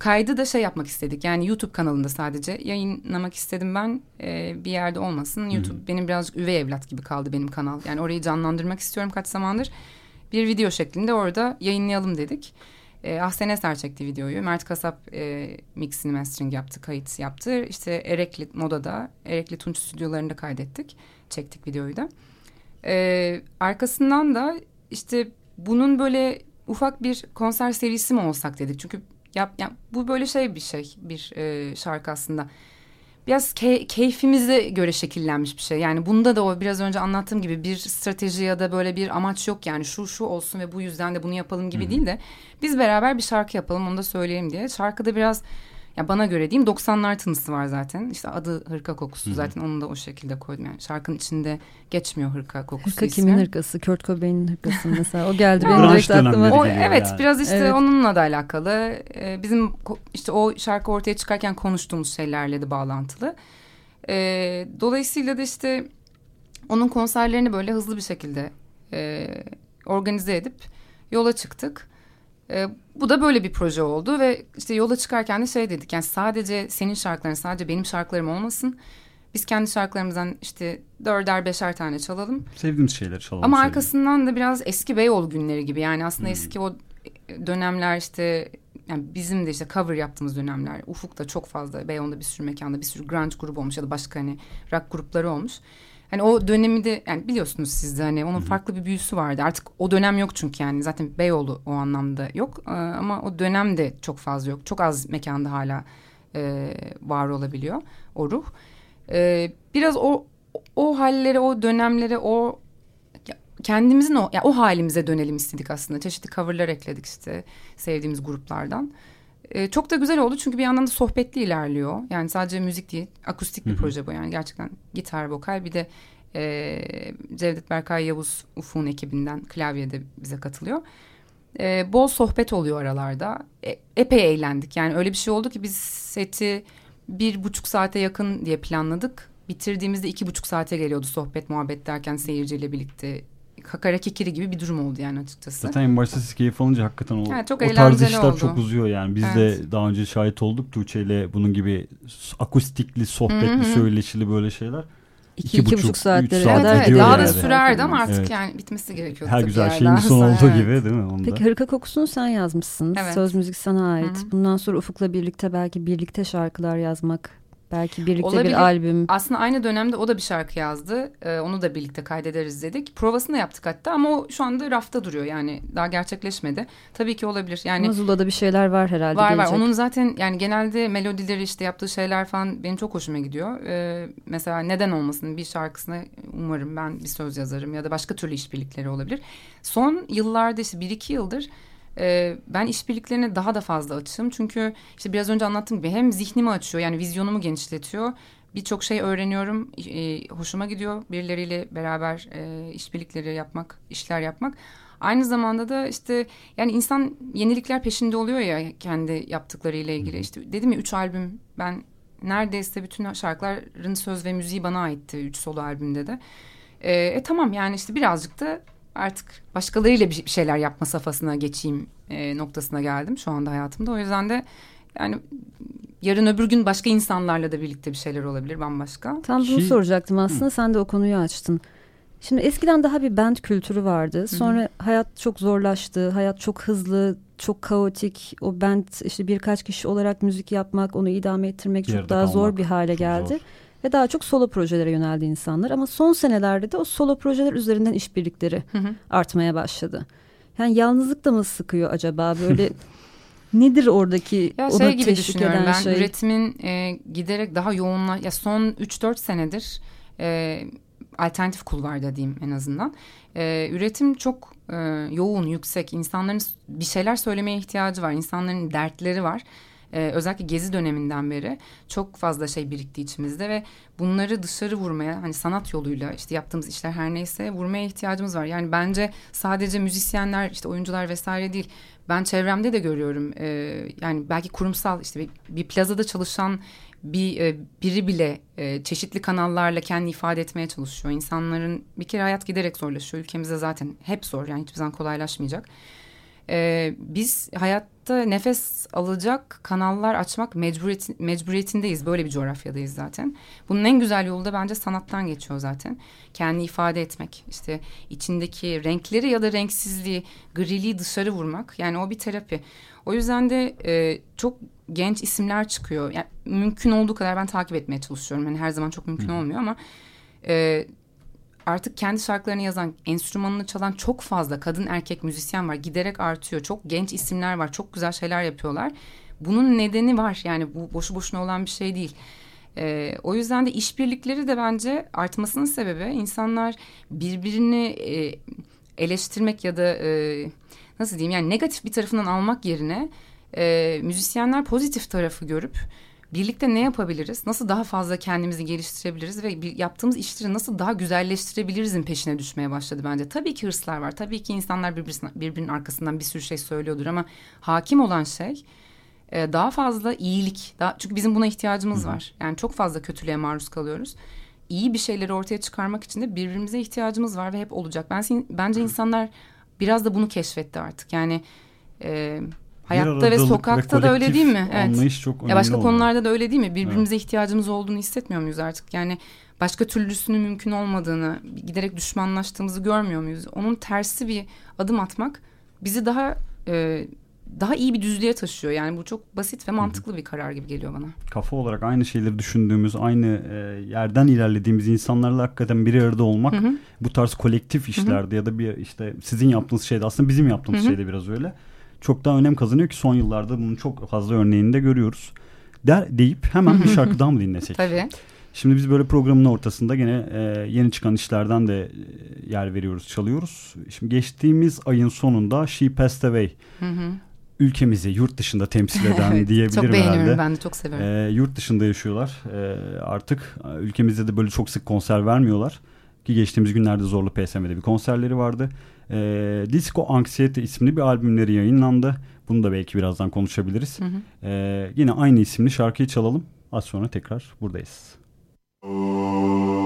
kaydı da şey yapmak istedik. Yani YouTube kanalında sadece yayınlamak istedim ben. E, bir yerde olmasın. YouTube Hı-hı. benim birazcık üvey evlat gibi kaldı benim kanal. Yani orayı canlandırmak istiyorum kaç zamandır. Bir video şeklinde orada yayınlayalım dedik. E, Ahsen Eser çekti videoyu. Mert Kasap e, mixini mastering yaptı, kayıt yaptı. İşte Erekli Moda'da, Erekli Tunç stüdyolarında kaydettik. Çektik videoyu da. E, arkasından da işte bunun böyle ufak bir konser serisi mi olsak dedik. Çünkü Yap, ya, bu böyle şey bir şey bir e, şarkı aslında. Biraz key, keyfimize göre şekillenmiş bir şey. Yani bunda da o biraz önce anlattığım gibi bir strateji ya da böyle bir amaç yok. Yani şu şu olsun ve bu yüzden de bunu yapalım gibi Hı-hı. değil de biz beraber bir şarkı yapalım onu da söyleyelim diye. Şarkıda biraz ya bana göre diyeyim 90'lar tınısı var zaten. İşte adı hırka kokusu Hı-hı. zaten onu da o şekilde koydum. Yani şarkının içinde geçmiyor hırka kokusu Hırka ismi. kimin hırkası? Kurt Cobain'in hırkası mesela. O geldi [LAUGHS] benim direkt aklıma. O, evet yani. biraz işte evet. onunla da alakalı. Ee, bizim işte o şarkı ortaya çıkarken konuştuğumuz şeylerle de bağlantılı. Ee, dolayısıyla da işte onun konserlerini böyle hızlı bir şekilde e, organize edip yola çıktık. E, bu da böyle bir proje oldu ve işte yola çıkarken de şey dedik yani sadece senin şarkıların sadece benim şarkılarım olmasın. Biz kendi şarkılarımızdan işte dörder beşer tane çalalım. Sevdiğimiz şeyler çalalım. Ama arkasından da biraz eski Beyoğlu günleri gibi. Yani aslında Hmm. eski o dönemler işte yani bizim de işte cover yaptığımız dönemler. Ufuk'ta çok fazla Beyoğlu'nda bir sürü mekanda bir sürü grunge grubu olmuş ya da başka hani rock grupları olmuş. Hani o dönemi de yani biliyorsunuz siz de hani onun farklı bir büyüsü vardı. Artık o dönem yok çünkü yani zaten Beyoğlu o anlamda yok. Ee, ama o dönem de çok fazla yok. Çok az mekanda hala e, var olabiliyor o ruh. Ee, biraz o o hallere, o dönemlere, o kendimizin o ya o halimize dönelim istedik aslında. Çeşitli coverlar ekledik işte sevdiğimiz gruplardan. Ee, çok da güzel oldu çünkü bir yandan da sohbetli ilerliyor. Yani sadece müzik değil, akustik bir Hı hı. proje bu yani gerçekten gitar, vokal bir de e, Cevdet Berkay Yavuz Ufuk'un ekibinden klavyede bize katılıyor. E, bol sohbet oluyor aralarda. E, epey eğlendik. Yani öyle bir şey oldu ki biz seti bir buçuk saate yakın diye planladık. Bitirdiğimizde iki buçuk saate geliyordu sohbet muhabbet derken seyirciyle birlikte. Kakara kikiri gibi bir durum oldu yani açıkçası. Zaten en başta siz keyif alınca hakikaten o, Evet, çok o tarz işler oldu. çok uzuyor yani. Biz Evet. de daha önce şahit olduk Tuğçe ile bunun gibi akustikli, sohbetli, Hı hı. söyleşili böyle şeyler. İki, İki iki, buçuk, buçuk saatlere saat Evet, kadar evet, daha da yani. sürerdi ama artık Evet. yani bitmesi gerekiyordu. Her güzel şeyin son olduğu evet. gibi değil mi? Onda. Peki Hırka Kokusu'nu sen yazmışsın. Evet. Söz müzik sana ait. Hı hı. Bundan sonra Ufuk'la birlikte belki birlikte şarkılar yazmak. Belki birlikte Olabilir. bir albüm. Aslında aynı dönemde o da bir şarkı yazdı. Ee, onu da birlikte kaydederiz dedik. Provasını da yaptık hatta ama o şu anda rafta duruyor. Yani daha gerçekleşmedi. Tabii ki olabilir. Yani Ama Zula'da bir şeyler var herhalde var var. gelecek. Onun zaten yani genelde melodileri işte yaptığı şeyler falan benim çok hoşuma gidiyor. Ee, mesela neden olmasın bir şarkısına umarım ben bir söz yazarım ya da başka türlü işbirlikleri olabilir. Son yıllarda işte bir iki yıldır e, ben işbirliklerine daha da fazla açığım. Çünkü işte biraz önce anlattığım gibi hem zihnimi açıyor yani vizyonumu genişletiyor. Birçok şey öğreniyorum. E, hoşuma gidiyor birileriyle beraber e, işbirlikleri yapmak, işler yapmak. Aynı zamanda da işte yani insan yenilikler peşinde oluyor ya kendi yaptıklarıyla ilgili. İşte dedim ya üç albüm ben neredeyse bütün şarkıların söz ve müziği bana aitti üç solo albümde de. E, e tamam yani işte birazcık da artık başkalarıyla bir şeyler yapma safhasına geçeyim e, noktasına geldim şu anda hayatımda. O yüzden de yani yarın öbür gün başka insanlarla da birlikte bir şeyler olabilir bambaşka. Tam bunu Şey- soracaktım aslında. Sen de o konuyu açtın. Şimdi eskiden daha bir band kültürü vardı. Sonra hayat çok zorlaştı. Hayat çok hızlı, çok kaotik. O band işte birkaç kişi olarak müzik yapmak, onu idame ettirmek Bir çok daha zor bir hale çok geldi. zor. Ve daha çok solo projelere yöneldi insanlar. Ama son senelerde de o solo projeler üzerinden işbirlikleri Hı hı. artmaya başladı. Yani yalnızlık da mı sıkıyor acaba? Böyle [LAUGHS] nedir oradaki Ya şey gibi düşünüyorum ben şey? üretimin e, giderek daha yoğunla ya son 3-4 senedir e, alternatif kulvarda diyeyim en azından. E, üretim çok e, yoğun, yüksek. İnsanların bir şeyler söylemeye ihtiyacı var. İnsanların dertleri var. E, özellikle gezi döneminden beri çok fazla şey birikti içimizde ve bunları dışarı vurmaya hani sanat yoluyla işte yaptığımız işler her neyse vurmaya ihtiyacımız var. Yani bence sadece müzisyenler işte oyuncular vesaire değil. Ben çevremde de görüyorum. E, yani belki kurumsal işte bir, bir plazada çalışan bir e, biri bile e, çeşitli kanallarla kendi ifade etmeye çalışıyor. İnsanların bir kere hayat giderek zorlaşıyor. Ülkemizde zaten hep zor yani hiçbir zaman kolaylaşmayacak. E, biz hayatta nefes alacak kanallar açmak mecburiyet, mecburiyetindeyiz. Böyle bir coğrafyadayız zaten. Bunun en güzel yolu da bence sanattan geçiyor zaten. Kendi ifade etmek. işte içindeki renkleri ya da renksizliği, griliği dışarı vurmak. Yani o bir terapi. O yüzden de e, çok genç isimler çıkıyor. Yani mümkün olduğu kadar ben takip etmeye çalışıyorum. Yani her zaman çok mümkün olmuyor ama e, artık kendi şarkılarını yazan, enstrümanını çalan çok fazla kadın erkek müzisyen var. Giderek artıyor. Çok genç isimler var. Çok güzel şeyler yapıyorlar. Bunun nedeni var. Yani bu boşu boşuna olan bir şey değil. E, o yüzden de işbirlikleri de bence artmasının sebebi insanlar birbirini e, eleştirmek ya da e, nasıl diyeyim yani negatif bir tarafından almak yerine e, müzisyenler pozitif tarafı görüp birlikte ne yapabiliriz? Nasıl daha fazla kendimizi geliştirebiliriz ve bir, yaptığımız işleri nasıl daha güzelleştirebilirizin peşine düşmeye başladı bence. Tabii ki hırslar var. Tabii ki insanlar birbirine, birbirinin arkasından bir sürü şey söylüyordur ama hakim olan şey e, daha fazla iyilik. Daha, çünkü bizim buna ihtiyacımız var. Yani çok fazla kötülüğe maruz kalıyoruz. İyi bir şeyleri ortaya çıkarmak için de birbirimize ihtiyacımız var ve hep olacak. Ben Bence insanlar biraz da bunu keşfetti artık. Yani e, Hayatta ve sokakta ve da öyle değil mi? Evet. Anlayış çok önemli ya başka oluyor. konularda da öyle değil mi? Birbirimize evet. ihtiyacımız olduğunu hissetmiyor muyuz artık? Yani başka türlüsünün mümkün olmadığını, giderek düşmanlaştığımızı görmüyor muyuz? Onun tersi bir adım atmak bizi daha e, daha iyi bir düzlüğe taşıyor. Yani bu çok basit ve mantıklı Hı-hı. bir karar gibi geliyor bana. Kafa olarak aynı şeyleri düşündüğümüz, aynı e, yerden ilerlediğimiz insanlarla hakikaten bir arada olmak Hı-hı. bu tarz kolektif işlerde Hı-hı. ya da bir işte sizin yaptığınız şeyde aslında bizim yaptığımız Hı-hı. şeyde biraz öyle. Çok daha önem kazanıyor ki son yıllarda bunun çok fazla örneğini de görüyoruz. Der deyip hemen bir [LAUGHS] şarkı daha mı dinlesek? Tabii. Şimdi biz böyle programın ortasında gene e, yeni çıkan işlerden de e, yer veriyoruz, çalıyoruz. Şimdi geçtiğimiz ayın sonunda She Passed Away. Hı hı ülkemizi yurt dışında temsil [LAUGHS] eden evet, diyebilirim çok herhalde. Çok beğeniyorum ben de çok seviyorum. Ee, yurt dışında yaşıyorlar. Ee, artık ülkemizde de böyle çok sık konser vermiyorlar. Ki geçtiğimiz günlerde Zorlu PSM'de bir konserleri vardı. Ee, Disco Anxiety isimli bir albümleri yayınlandı. Bunu da belki birazdan konuşabiliriz. Hı hı. Ee, yine aynı isimli şarkıyı çalalım. Az sonra tekrar buradayız. Müzik [LAUGHS]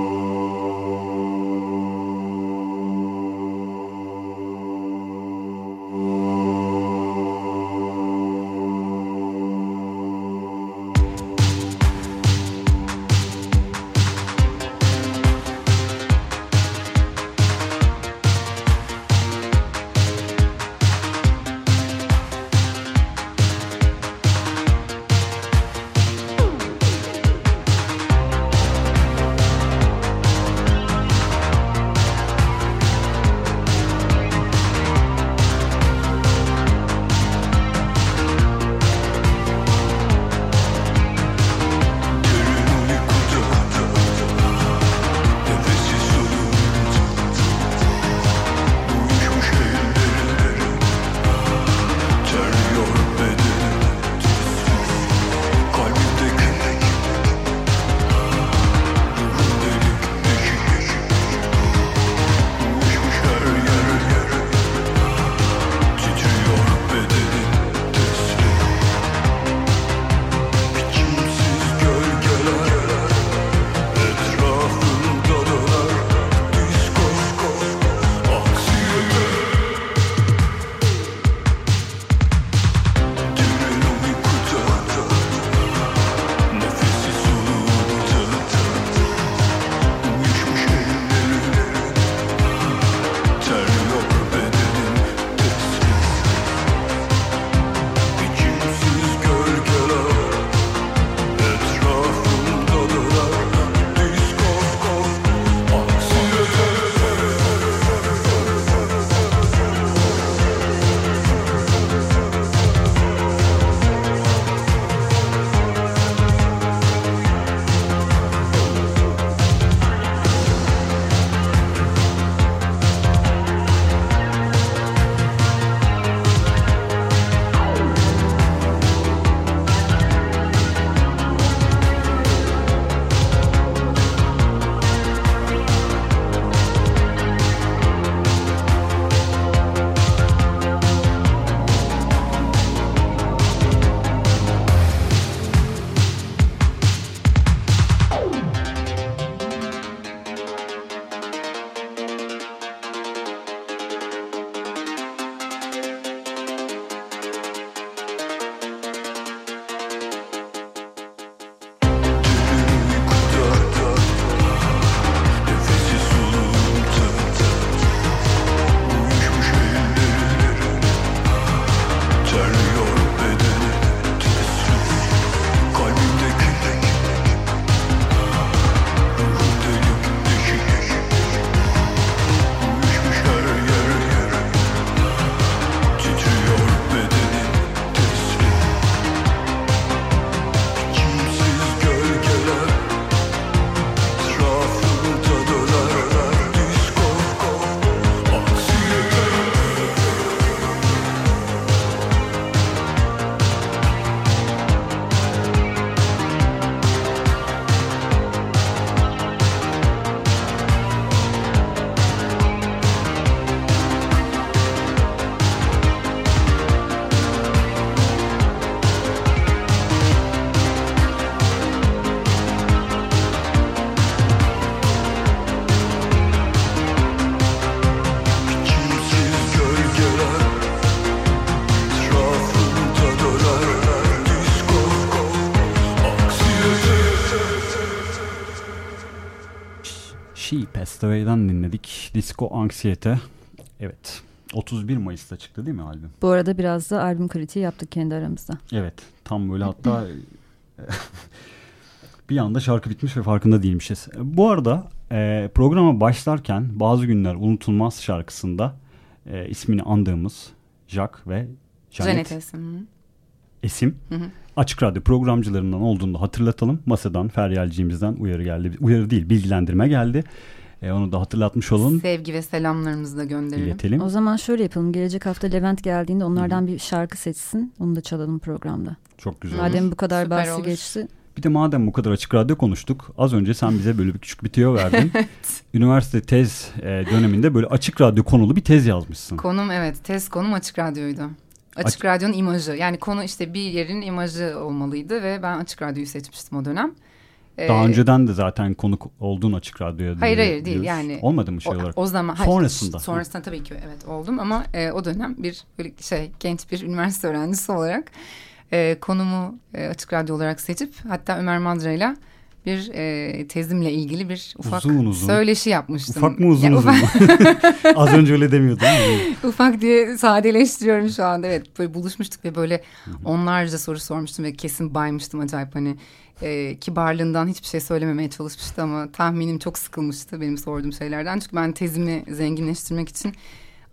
Away'den dinledik. Disco Anksiyete. Evet. 31 Mayıs'ta çıktı değil mi albüm? Bu arada biraz da albüm kritiği yaptık kendi aramızda. Evet. Tam böyle hatta [LAUGHS] bir anda şarkı bitmiş ve farkında değilmişiz. Bu arada e, programa başlarken Bazı Günler Unutulmaz şarkısında e, ismini andığımız Jack ve Janet, Janet Esim. Esim. Hı hı. Açık Radyo programcılarından olduğunu hatırlatalım. Masadan, feryalciğimizden uyarı geldi. Uyarı değil, bilgilendirme geldi. E, onu da hatırlatmış olun. Sevgi ve selamlarımızı da gönderelim. İletelim. O zaman şöyle yapalım. Gelecek hafta Levent geldiğinde onlardan Hı. bir şarkı seçsin. Onu da çalalım programda. Çok güzel Madem olur. bu kadar Süper bahsi olur. geçti. Bir de madem bu kadar açık radyo konuştuk. Az önce sen bize böyle bir küçük bir tüyo verdin. [LAUGHS] evet. Üniversite tez e, döneminde böyle açık radyo konulu bir tez yazmışsın. Konum evet. Tez konum açık radyoydu. Açık Aç Radyo'nun imajı. Yani konu işte bir yerin imajı olmalıydı ve ben Açık Radyo'yu seçmiştim o dönem. Daha ee, önceden de zaten konuk olduğun Açık Radyo'ya Hayır hayır değil yani. Olmadı mı şey o, olarak? O zaman. Sonrasında. Hayır, sonrasında tabii ki evet oldum ama e, o dönem bir böyle şey genç bir üniversite öğrencisi olarak e, konumu e, Açık Radyo olarak seçip hatta Ömer Madra'yla bir e, tezimle ilgili bir ufak uzun, uzun. söyleşi yapmıştım. Ufak mı uzun ya, uzun ufak... mu? [LAUGHS] Az önce öyle demiyordun değil mi? [LAUGHS] Ufak diye sadeleştiriyorum şu anda. Evet böyle buluşmuştuk ve böyle onlarca soru sormuştum ve kesin baymıştım acayip hani e, kibarlığından hiçbir şey söylememeye çalışmıştı ama tahminim çok sıkılmıştı benim sorduğum şeylerden. Çünkü ben tezimi zenginleştirmek için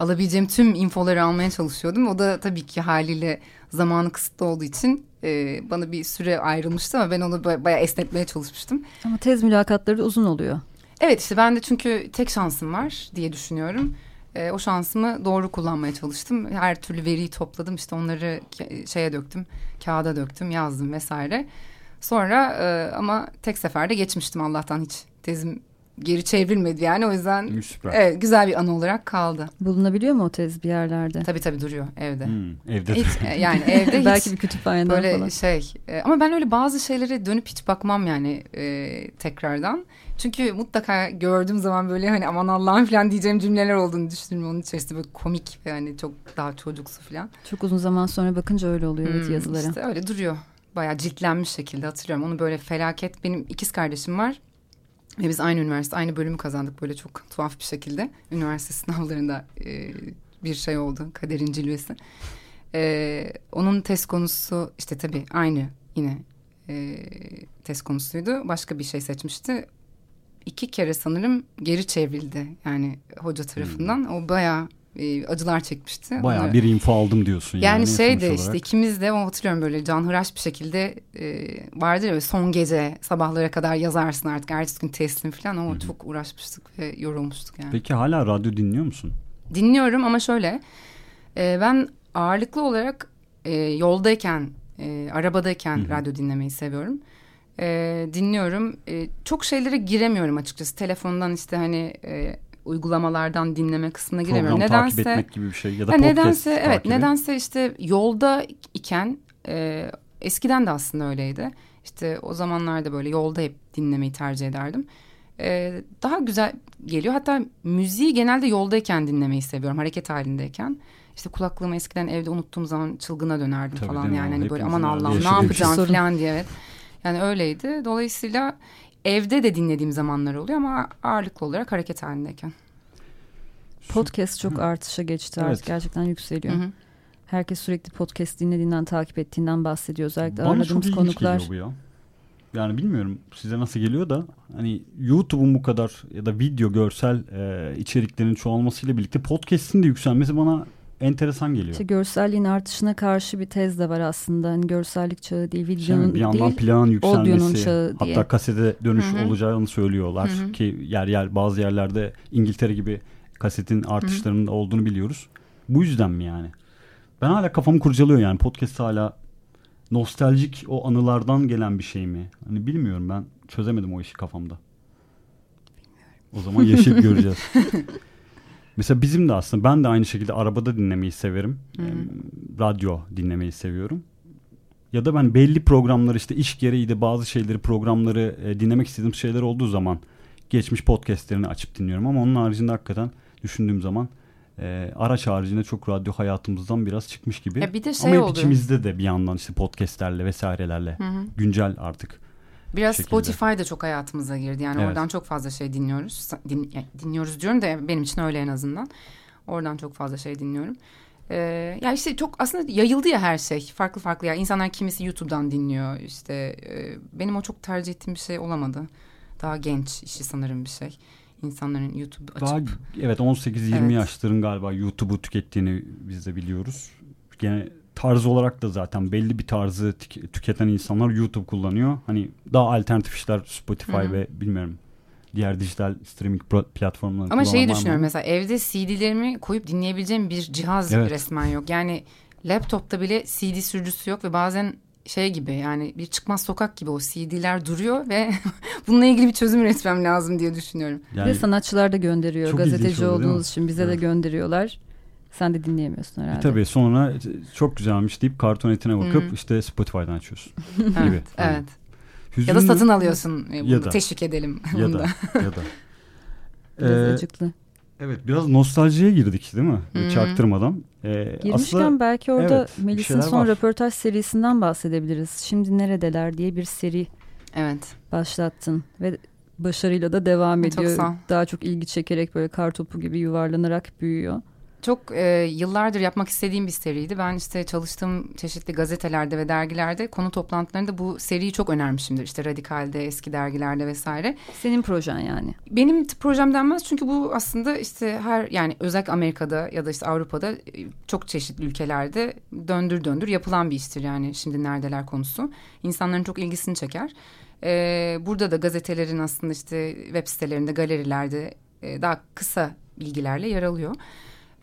alabileceğim tüm infoları almaya çalışıyordum. O da tabii ki haliyle zamanı kısıtlı olduğu için e, bana bir süre ayrılmıştı ama ben onu bayağı esnetmeye çalışmıştım. Ama tez mülakatları da uzun oluyor. Evet işte ben de çünkü tek şansım var diye düşünüyorum. E, o şansımı doğru kullanmaya çalıştım. Her türlü veriyi topladım işte onları şeye döktüm, kağıda döktüm, yazdım vesaire. Sonra e, ama tek seferde geçmiştim Allah'tan hiç tezim geri çevrilmedi yani o yüzden Süper. evet, güzel bir anı olarak kaldı. Bulunabiliyor mu o tez bir yerlerde? Tabii tabii duruyor evde. Hmm, evde. Hiç, e, yani evde [LAUGHS] hiç. Belki bir kütüphaneden böyle falan. şey e, ama ben öyle bazı şeylere dönüp hiç bakmam yani e, tekrardan. Çünkü mutlaka gördüğüm zaman böyle hani aman Allah'ım falan diyeceğim cümleler olduğunu düşünüyorum. Onun içerisinde böyle komik ve hani çok daha çocuksu falan. Çok uzun zaman sonra bakınca öyle oluyor hmm, evet yazılara. İşte öyle duruyor. Bayağı ciltlenmiş şekilde hatırlıyorum. Onu böyle felaket benim ikiz kardeşim var. Ve biz aynı üniversite, aynı bölümü kazandık böyle çok tuhaf bir şekilde. Üniversite [LAUGHS] sınavlarında e, bir şey oldu, kaderin cilvesi. E, onun test konusu işte tabii aynı yine e, test konusuydu. Başka bir şey seçmişti. İki kere sanırım geri çevrildi yani hoca tarafından. Hmm. O bayağı e, acılar çekmişti. Bayağı bir info aldım diyorsun yani. Yani şeydi işte ikimiz de hatırlıyorum böyle canhıraş bir şekilde e, vardır ya son gece sabahlara kadar yazarsın artık ertesi gün teslim falan ama Hı-hı. çok uğraşmıştık ve yorulmuştuk yani. Peki hala radyo dinliyor musun? Dinliyorum ama şöyle e, ben ağırlıklı olarak e, yoldayken e, arabadayken Hı-hı. radyo dinlemeyi seviyorum. E, dinliyorum. E, çok şeylere giremiyorum açıkçası. Telefondan işte hani e, uygulamalardan dinleme kısmına giremiyorum. Program nedense, takip etmek gibi bir şey ya da ha, nedense evet takibi. nedense işte yolda iken e, eskiden de aslında öyleydi. İşte o zamanlarda böyle yolda hep dinlemeyi tercih ederdim. E, daha güzel geliyor. Hatta müziği genelde yoldayken dinlemeyi seviyorum. Hareket halindeyken. İşte kulaklığımı eskiden evde unuttuğum zaman çılgına dönerdim Tabii falan yani. Hani böyle aman Allah'ım ne yapacağım falan diye. Evet. Yani öyleydi. Dolayısıyla Evde de dinlediğim zamanlar oluyor ama ağırlıklı olarak hareket halindeyken. Podcast çok artışa geçti evet. artık gerçekten yükseliyor. Hı hı. Herkes sürekli podcast dinlediğinden, takip ettiğinden bahsediyor. Özellikle Bana ağırladığımız çok konuklar. bu ya. Yani bilmiyorum size nasıl geliyor da hani YouTube'un bu kadar ya da video görsel e, içeriklerin çoğalmasıyla birlikte podcast'in de yükselmesi bana enteresan geliyor. İşte görselliğin artışına karşı bir tez de var aslında. Hani görsellik çağı değil, videonun yani bir yandan değil, plan yükselmesi, hatta diye. kasete dönüş Hı-hı. olacağını söylüyorlar Hı-hı. ki yer yer bazı yerlerde İngiltere gibi kasetin artışlarının Hı-hı. olduğunu biliyoruz. Bu yüzden mi yani? Ben hala kafamı kurcalıyor yani podcast hala nostaljik o anılardan gelen bir şey mi? Hani bilmiyorum ben çözemedim o işi kafamda. O zaman yaşayıp göreceğiz. [LAUGHS] Mesela bizim de aslında ben de aynı şekilde arabada dinlemeyi severim. Hmm. Radyo dinlemeyi seviyorum. Ya da ben belli programları işte iş gereği de bazı şeyleri programları e, dinlemek istediğim şeyler olduğu zaman geçmiş podcastlerini açıp dinliyorum. Ama onun haricinde hakikaten düşündüğüm zaman e, araç haricinde çok radyo hayatımızdan biraz çıkmış gibi. Ya bir de şey Ama hep oldu. içimizde de bir yandan işte podcastlerle vesairelerle hı hı. güncel artık Biraz şekilde. Spotify da çok hayatımıza girdi. Yani Evet. oradan çok fazla şey dinliyoruz. Din, yani dinliyoruz diyorum da benim için öyle en azından. Oradan çok fazla şey dinliyorum. Ee, ya işte çok aslında yayıldı ya her şey. Farklı farklı ya. İnsanlar kimisi YouTube'dan dinliyor. İşte e, benim o çok tercih ettiğim bir şey olamadı. Daha genç işi sanırım bir şey. İnsanların YouTube açıp Daha evet 18-20 Evet. yaşların galiba YouTube'u tükettiğini biz de biliyoruz. Gene tarz olarak da zaten belli bir tarzı tük- tüketen insanlar YouTube kullanıyor. Hani daha alternatif işler Spotify Hı ve bilmiyorum diğer dijital streaming pro- platformları Ama şeyi var mı? düşünüyorum mesela evde CD'lerimi koyup dinleyebileceğim bir cihaz Evet. resmen yok. Yani laptopta bile CD sürücüsü yok ve bazen şey gibi yani bir çıkmaz sokak gibi o CD'ler duruyor ve [LAUGHS] bununla ilgili bir çözüm üretmem lazım diye düşünüyorum. Bir de Yani sanatçılar da gönderiyor. Gazeteci olduğunuz için bize Evet. de gönderiyorlar. Sen de dinleyemiyorsun herhalde. E tabii sonra çok güzelmiş deyip karton etine bakıp Hı. işte Spotify'dan açıyorsun. [LAUGHS] Evet, Gibi. evet. Hüzünlü- Ya da satın alıyorsun. e, Bunu Ya da. teşvik edelim. Ya da ya da. [LAUGHS] Biraz Ee, acıklı. evet biraz nostaljiye girdik değil mi? Hı. Çaktırmadan. Ee, Girmişken aslında belki orada evet, Melis'in son var. röportaj serisinden bahsedebiliriz. Şimdi neredeler diye bir seri Evet. başlattın ve başarıyla da devam Çok ediyor. sağ ol. Daha çok ilgi çekerek böyle kar topu gibi yuvarlanarak büyüyor. Çok e, yıllardır yapmak istediğim bir seriydi. Ben işte çalıştığım çeşitli gazetelerde ve dergilerde konu toplantılarında bu seriyi çok önermişimdir. İşte Radikal'de, eski dergilerde vesaire. Senin projen yani. Benim projem denmez çünkü bu aslında işte her yani özellikle Amerika'da ya da işte Avrupa'da e, çok çeşitli ülkelerde döndür döndür yapılan bir iştir yani şimdi neredeler konusu. İnsanların çok ilgisini çeker. Ee, burada da gazetelerin aslında işte web sitelerinde, galerilerde e, daha kısa bilgilerle yer alıyor.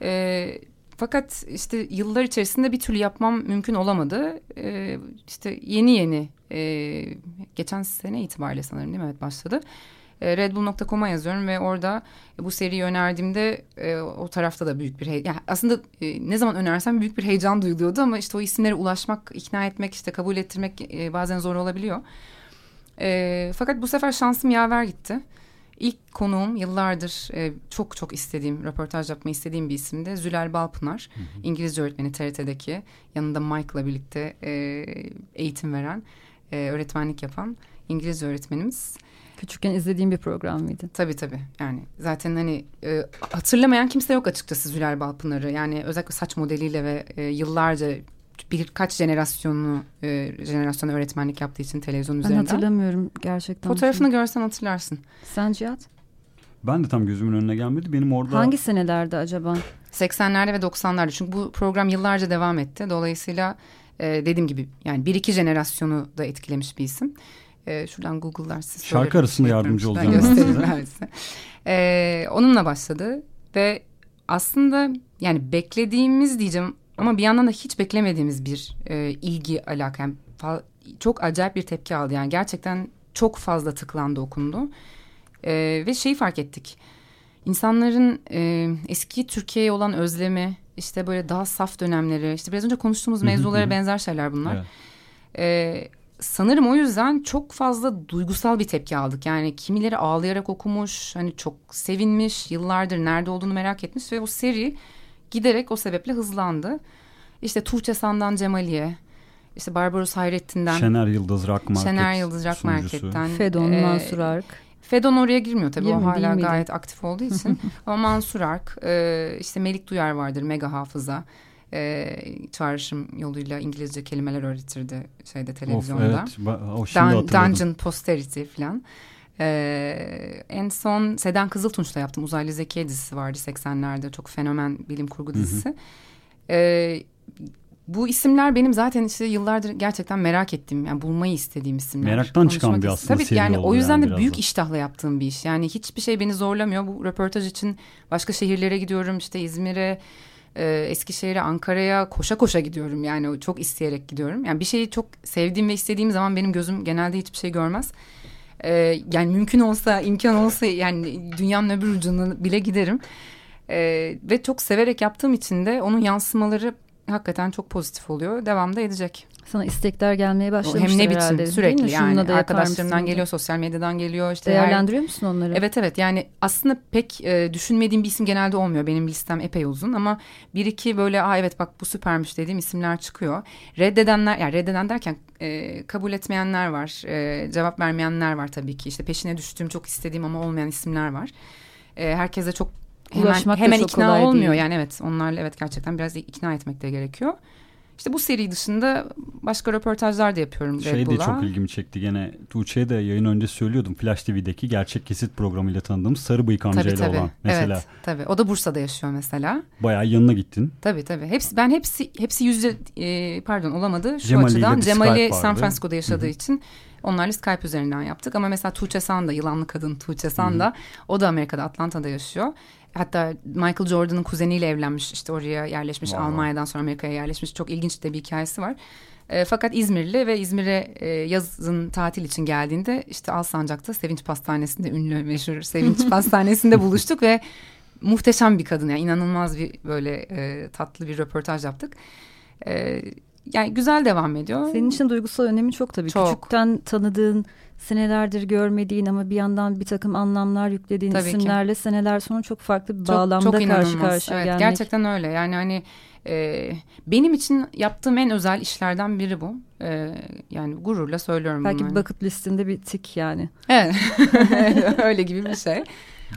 Ee, fakat işte yıllar içerisinde bir türlü yapmam mümkün olamadı. Ee, işte yeni yeni e, geçen sene itibariyle sanırım değil mi? Evet başladı. E, Redbull.com'a yazıyorum ve orada bu seriyi önerdiğimde e, o tarafta da büyük bir yani aslında e, ne zaman önersem büyük bir heyecan duyuluyordu ama işte o isimlere ulaşmak, ikna etmek, işte kabul ettirmek e, bazen zor olabiliyor. E, fakat bu sefer şansım yaver gitti. İlk konuğum yıllardır e, çok çok istediğim, röportaj yapmayı istediğim bir isimdi. Zülal Balpınar, İngilizce öğretmeni TRT'deki. Yanında Mike'la birlikte e, eğitim veren, e, öğretmenlik yapan İngilizce öğretmenimiz. Küçükken izlediğim bir program mıydı? Tabii tabii. Yani zaten hani e, hatırlamayan kimse yok açıkçası Zülal Balpınar'ı. Yani özellikle saç modeliyle ve e, yıllarca birkaç jenerasyonu e, jenerasyona öğretmenlik yaptığı için televizyon Ben üzerinden. hatırlamıyorum gerçekten. Fotoğrafını görsen hatırlarsın. Sen Cihat? ben de tam gözümün önüne gelmedi. Benim orada Hangi senelerde acaba? 80'lerde ve 90'larda çünkü bu program yıllarca devam etti. Dolayısıyla e, dediğim gibi yani bir iki jenerasyonu da etkilemiş bir isim. E, şuradan Google'lar siz Şarkı arasında yardımcı Şuradan olacağım ben göstereyim size. ben size. E, onunla başladı ve aslında yani beklediğimiz diyeceğim ama bir yandan da hiç beklemediğimiz bir e, ilgi alaka. Yani çok acayip bir tepki aldı. Yani gerçekten çok fazla tıklandı okundu. E, ve şeyi fark ettik. İnsanların e, eski Türkiye'ye olan özlemi, işte böyle daha saf dönemleri, işte biraz önce konuştuğumuz mevzulara benzer şeyler bunlar. Evet. Ee, sanırım o yüzden çok fazla duygusal bir tepki aldık. Yani kimileri ağlayarak okumuş, hani çok sevinmiş, yıllardır nerede olduğunu merak etmiş ve o seri giderek o sebeple hızlandı. İşte Tuğçe Sandan Cemali'ye, işte Barbaros Hayrettin'den, Şener Yıldız Rock Market Şener Yıldız Rock sunucusu. Market'ten. Fedon, e, Mansur Ark. Fedon oraya girmiyor tabii Girmiyor, o hala gayet aktif olduğu için. [LAUGHS] Ama Mansur Ark, e, işte Melik Duyar vardır mega hafıza. E, çağrışım yoluyla İngilizce kelimeler öğretirdi şeyde Of, televizyonda. evet. Ba- O şimdi Dun- hatırladım. Dungeon Posterity falan. Ee, en son Seden Kızıltunç'la yaptım. Uzaylı Zekiye dizisi vardı 80'lerde. Çok fenomen bilim kurgu dizisi. Ee, bu isimler benim zaten işte yıllardır gerçekten merak ettiğim, yani bulmayı istediğim isimler. Meraktan çıkan Konuşmak bir ist- aslında Tabii yani o yüzden yani de büyük da. iştahla yaptığım bir iş. Yani hiçbir şey beni zorlamıyor. Bu röportaj için başka şehirlere gidiyorum. işte İzmir'e, e, Eskişehir'e, Ankara'ya koşa koşa gidiyorum. Yani çok isteyerek gidiyorum. Yani bir şeyi çok sevdiğim ve istediğim zaman benim gözüm genelde hiçbir şey görmez. Ee, yani mümkün olsa, imkan olsa yani dünyanın öbür ucuna bile giderim. Ee, ve çok severek yaptığım için de onun yansımaları hakikaten çok pozitif oluyor. Devam da edecek. Sana istekler gelmeye başlamışlar Hem ne biçim herhalde. sürekli yani da arkadaşlarımdan geliyor, sosyal medyadan geliyor. işte Değerlendiriyor her... musun onları? Evet evet yani aslında pek e, düşünmediğim bir isim genelde olmuyor. Benim listem epey uzun ama bir iki böyle aa evet bak bu süpermiş dediğim isimler çıkıyor. Reddedenler yani reddeden derken e, kabul etmeyenler var. E, cevap vermeyenler var tabii ki. İşte peşine düştüğüm çok istediğim ama olmayan isimler var. E, herkese çok hemen, hemen ikna olmuyor. Değil. Yani evet onlarla evet gerçekten biraz ikna etmek de gerekiyor. İşte bu seri dışında başka röportajlar da yapıyorum Şey de çok ilgimi çekti gene. Tuğçe'ye de yayın önce söylüyordum. Flash TV'deki gerçek kesit programıyla tanıdığımız Sarı Bıyık amcayla tabii, tabii. olan mesela. Evet tabii. O da Bursa'da yaşıyor mesela. Bayağı yanına gittin. Tabii tabii. Hepsi, ben hepsi hepsi yüzde e, pardon olamadı şu Cemali açıdan. Cemali San Francisco'da yaşadığı Hı-hı. için onlarla Skype üzerinden yaptık. Ama mesela Tuğçe San da yılanlı kadın Tuğçe San da o da Amerika'da Atlanta'da yaşıyor. Hatta Michael Jordan'ın kuzeniyle evlenmiş işte oraya yerleşmiş wow. Almanya'dan sonra Amerika'ya yerleşmiş çok ilginç de bir hikayesi var. E, fakat İzmirli ve İzmir'e e, yazın tatil için geldiğinde işte Alsancak'ta Sevinç Pastanesi'nde ünlü meşhur Sevinç [LAUGHS] Pastanesi'nde buluştuk ve muhteşem bir kadın yani inanılmaz bir böyle e, tatlı bir röportaj yaptık. E, yani güzel devam ediyor. Senin için duygusal önemi çok tabii. Çok. Küçükten tanıdığın senelerdir görmediğin ama bir yandan bir takım anlamlar yüklediğin Tabii isimlerle ki. seneler sonra çok farklı bir çok, bağlamda çok karşı karşıya evet, gelmek. Gerçekten öyle yani hani e, benim için yaptığım en özel işlerden biri bu. E, yani gururla söylüyorum Belki bunu. Belki bucket listinde bir tik yani. Evet [LAUGHS] [LAUGHS] öyle gibi bir şey.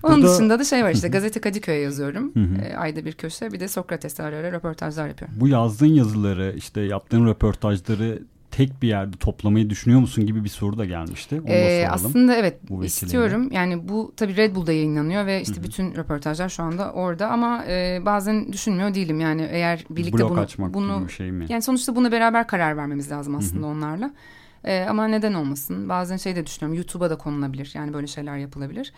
Onun Burada... dışında da şey var işte gazete Kadıköy'e yazıyorum. e, ayda bir köşe bir de Sokrates'e ara ara röportajlar yapıyorum. Bu yazdığın yazıları işte yaptığın röportajları tek bir yerde toplamayı düşünüyor musun gibi bir soru da gelmişti. Onu ee, da aslında evet bu istiyorum. Yani bu tabii Red Bull'da yayınlanıyor ve işte Hı-hı. bütün röportajlar şu anda orada ama e, bazen düşünmüyor değilim. Yani eğer birlikte Blok bunu açmak bunu gibi bir şey mi? Yani sonuçta bunu beraber karar vermemiz lazım aslında Hı-hı. onlarla. E, ama neden olmasın? Bazen şey de düşünüyorum. YouTube'a da konulabilir. Yani böyle şeyler yapılabilir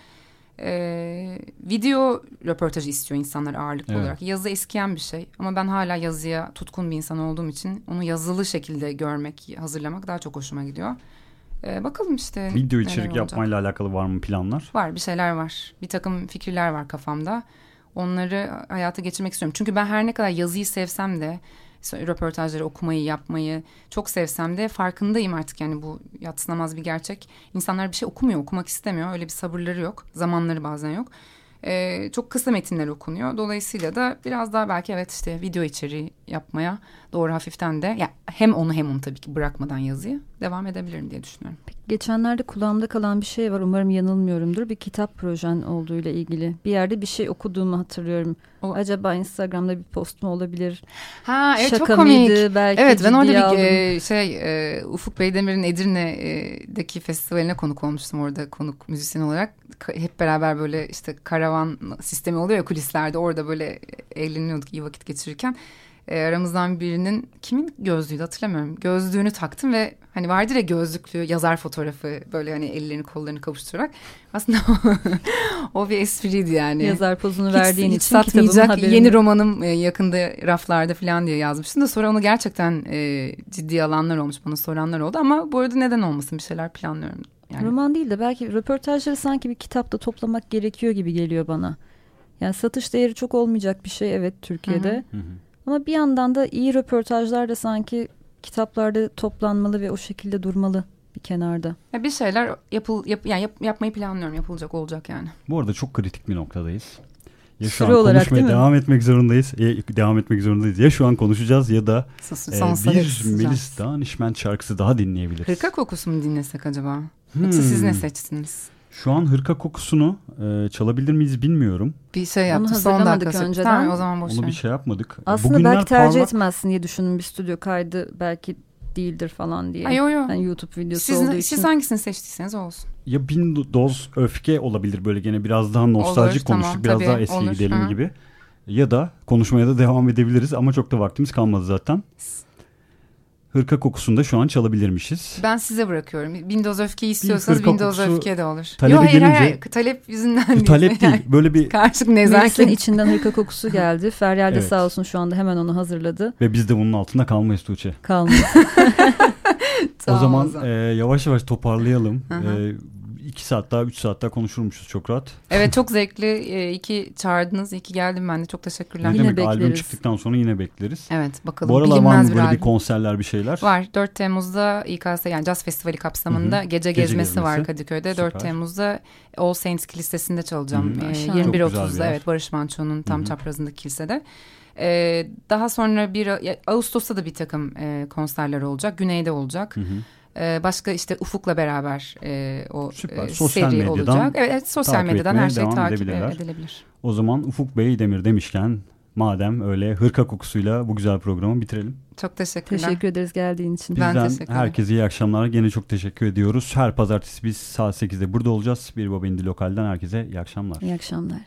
e, video röportajı istiyor insanlar ağırlıklı evet. olarak. Yazı eskiyen bir şey ama ben hala yazıya tutkun bir insan olduğum için onu yazılı şekilde görmek, hazırlamak daha çok hoşuma gidiyor. E, bakalım işte. Video içerik yapmayla alakalı var mı planlar? Var bir şeyler var. Bir takım fikirler var kafamda. Onları hayata geçirmek istiyorum. Çünkü ben her ne kadar yazıyı sevsem de röportajları okumayı yapmayı çok sevsem de farkındayım artık yani bu yatsınamaz bir gerçek. İnsanlar bir şey okumuyor, okumak istemiyor. Öyle bir sabırları yok. Zamanları bazen yok. Ee, çok kısa metinler okunuyor. Dolayısıyla da biraz daha belki evet işte video içeriği yapmaya doğru hafiften de ya hem onu hem onu tabii ki bırakmadan yazıyı devam edebilirim diye düşünüyorum. Peki, geçenlerde kulağımda kalan bir şey var. Umarım yanılmıyorumdur. Bir kitap projen olduğuyla ilgili. Bir yerde bir şey okuduğumu hatırlıyorum. O... Acaba Instagram'da bir post mu olabilir? Ha evet Şaka çok komik. Mıydı? Belki evet ben orada bir e, şey e, Ufuk Beydemir'in Edirne'deki festivaline konuk olmuştum orada konuk müzisyen olarak. Hep beraber böyle işte karavan sistemi oluyor ya kulislerde orada böyle eğleniyorduk iyi vakit geçirirken e, aramızdan birinin kimin gözlüğüydü hatırlamıyorum. Gözlüğünü taktım ve hani vardır ya gözlüklü yazar fotoğrafı böyle hani ellerini kollarını kavuşturarak. Aslında o [LAUGHS] bir espriydi yani. Yazar pozunu verdiğin hiç, için hiç satmayacak yeni romanım e, yakında raflarda falan diye yazmıştım da sonra onu gerçekten e, ciddi alanlar olmuş bana soranlar oldu ama bu arada neden olmasın bir şeyler planlıyorum. Yani. Roman değil de belki röportajları sanki bir kitapta toplamak gerekiyor gibi geliyor bana. Yani satış değeri çok olmayacak bir şey evet Türkiye'de. Hı hı. Ama bir yandan da iyi röportajlar da sanki kitaplarda toplanmalı ve o şekilde durmalı bir kenarda. Ya bir şeyler yapıl yap, yani yap, yapmayı planlıyorum. Yapılacak olacak yani. Bu arada çok kritik bir noktadayız. Ya şu Süre an olarak, konuşmaya devam etmek zorundayız. Ya, devam etmek zorundayız. Ya şu an konuşacağız ya da Sus, e, bir Melis Danişmen şarkısı daha dinleyebiliriz. Hırka kokusu mu dinlesek acaba? Hmm. Yoksa siz ne seçtiniz? Şu an hırka kokusunu e, çalabilir miyiz bilmiyorum. Bir şey yaptık. Onu hazırlamadık önceden. Tamam, o zaman boş Onu bir şey yapmadık. Aslında Bugünler belki tercih parlak... etmezsin diye düşündüm bir stüdyo kaydı belki değildir falan diye. Ay, yo, yo. Yani YouTube videosu siz, olduğu için. Siz hangisini seçtiyseniz olsun. Ya bin doz öfke olabilir böyle gene biraz daha nostaljik olur, konuştuk. Tamam, biraz tabii, daha eski olur. gidelim Hı. gibi. Ya da konuşmaya da devam edebiliriz ama çok da vaktimiz kalmadı zaten hırka kokusunda şu an çalabilirmişiz. Ben size bırakıyorum. Windows öfkeyi istiyorsanız Windows öfke de olur. Yok hayır, gelince, hayır talep yüzünden değil. Talep değil. [LAUGHS] Böyle bir karşılık nezaket. içinden hırka kokusu geldi. Feryal de evet. sağ olsun şu anda hemen onu hazırladı. Ve biz de bunun altında kalmayız Tuğçe. Kalmayız. [LAUGHS] o zaman e, yavaş yavaş toparlayalım. e, iki saat daha üç saat daha konuşurmuşuz çok rahat. Evet [LAUGHS] çok zevkli. E, iki çağırdınız. iki geldim ben de. Çok teşekkürler. Ne Yine demek albüm bekleriz. çıktıktan sonra yine bekleriz. Evet bakalım. Bu aralar var Bilinmez mı böyle bir albüm. konserler bir şeyler? Var. 4 Temmuz'da İKS yani Jazz Festivali kapsamında Hı hı. gece, Gece gezmesi, gezmesi. var Kadıköy'de. Süper. 4 Temmuz'da All Saints Kilisesi'nde çalacağım. Hı hı. Ee, Şahane. Çok güzel bir 21.30'da yer. evet Barış Manço'nun tam Hı hı. çaprazındaki kilisede. Ee, daha sonra bir Ağustos'ta da bir takım e, konserler olacak. Güney'de olacak. Hı hı. Ee, başka işte Ufuk'la beraber e, o Süper. e, Sosyal seri medyadan olacak. Evet, evet sosyal medyadan her şey devam takip edilebilir. O zaman Ufuk Bey Demir demişken madem öyle hırka kokusuyla bu güzel programı bitirelim. Çok teşekkürler. Teşekkür ederiz geldiğin için. Ben Bizden teşekkür ederim. herkese iyi akşamlar. Gene çok teşekkür ediyoruz. Her pazartesi biz saat 8'de burada olacağız. Bir Baba İndi Lokal'den herkese iyi akşamlar. İyi akşamlar.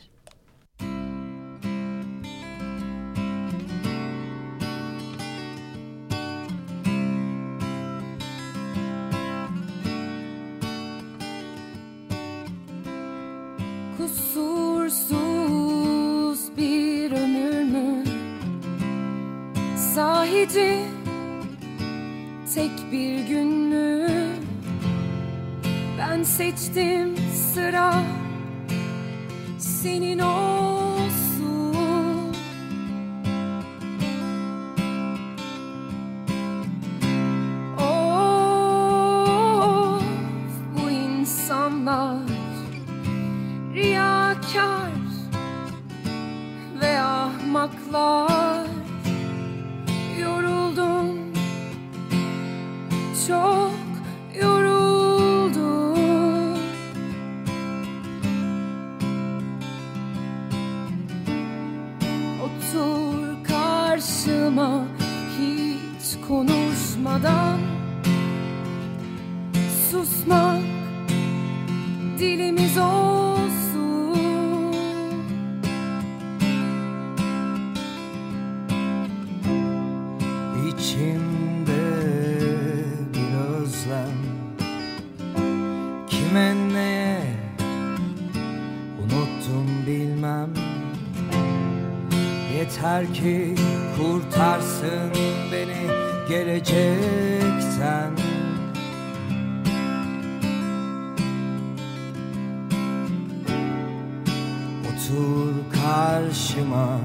Otur karşıma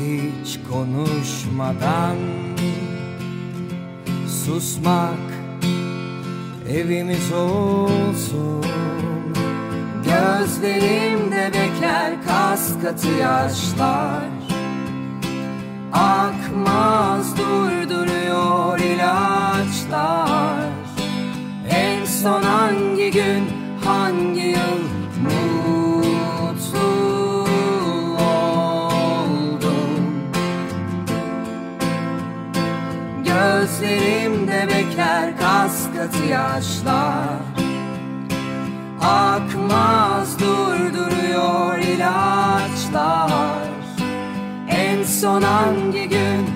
hiç konuşmadan. Susmak evimiz olsun. Gözlerimde bekler kas katı yaşlar. Akmaz durduruyor ilaçlar. En son hangi gün Gözlerimde bekler kas katı yaşlar. Akmaz durduruyor ilaçlar. En son hangi gün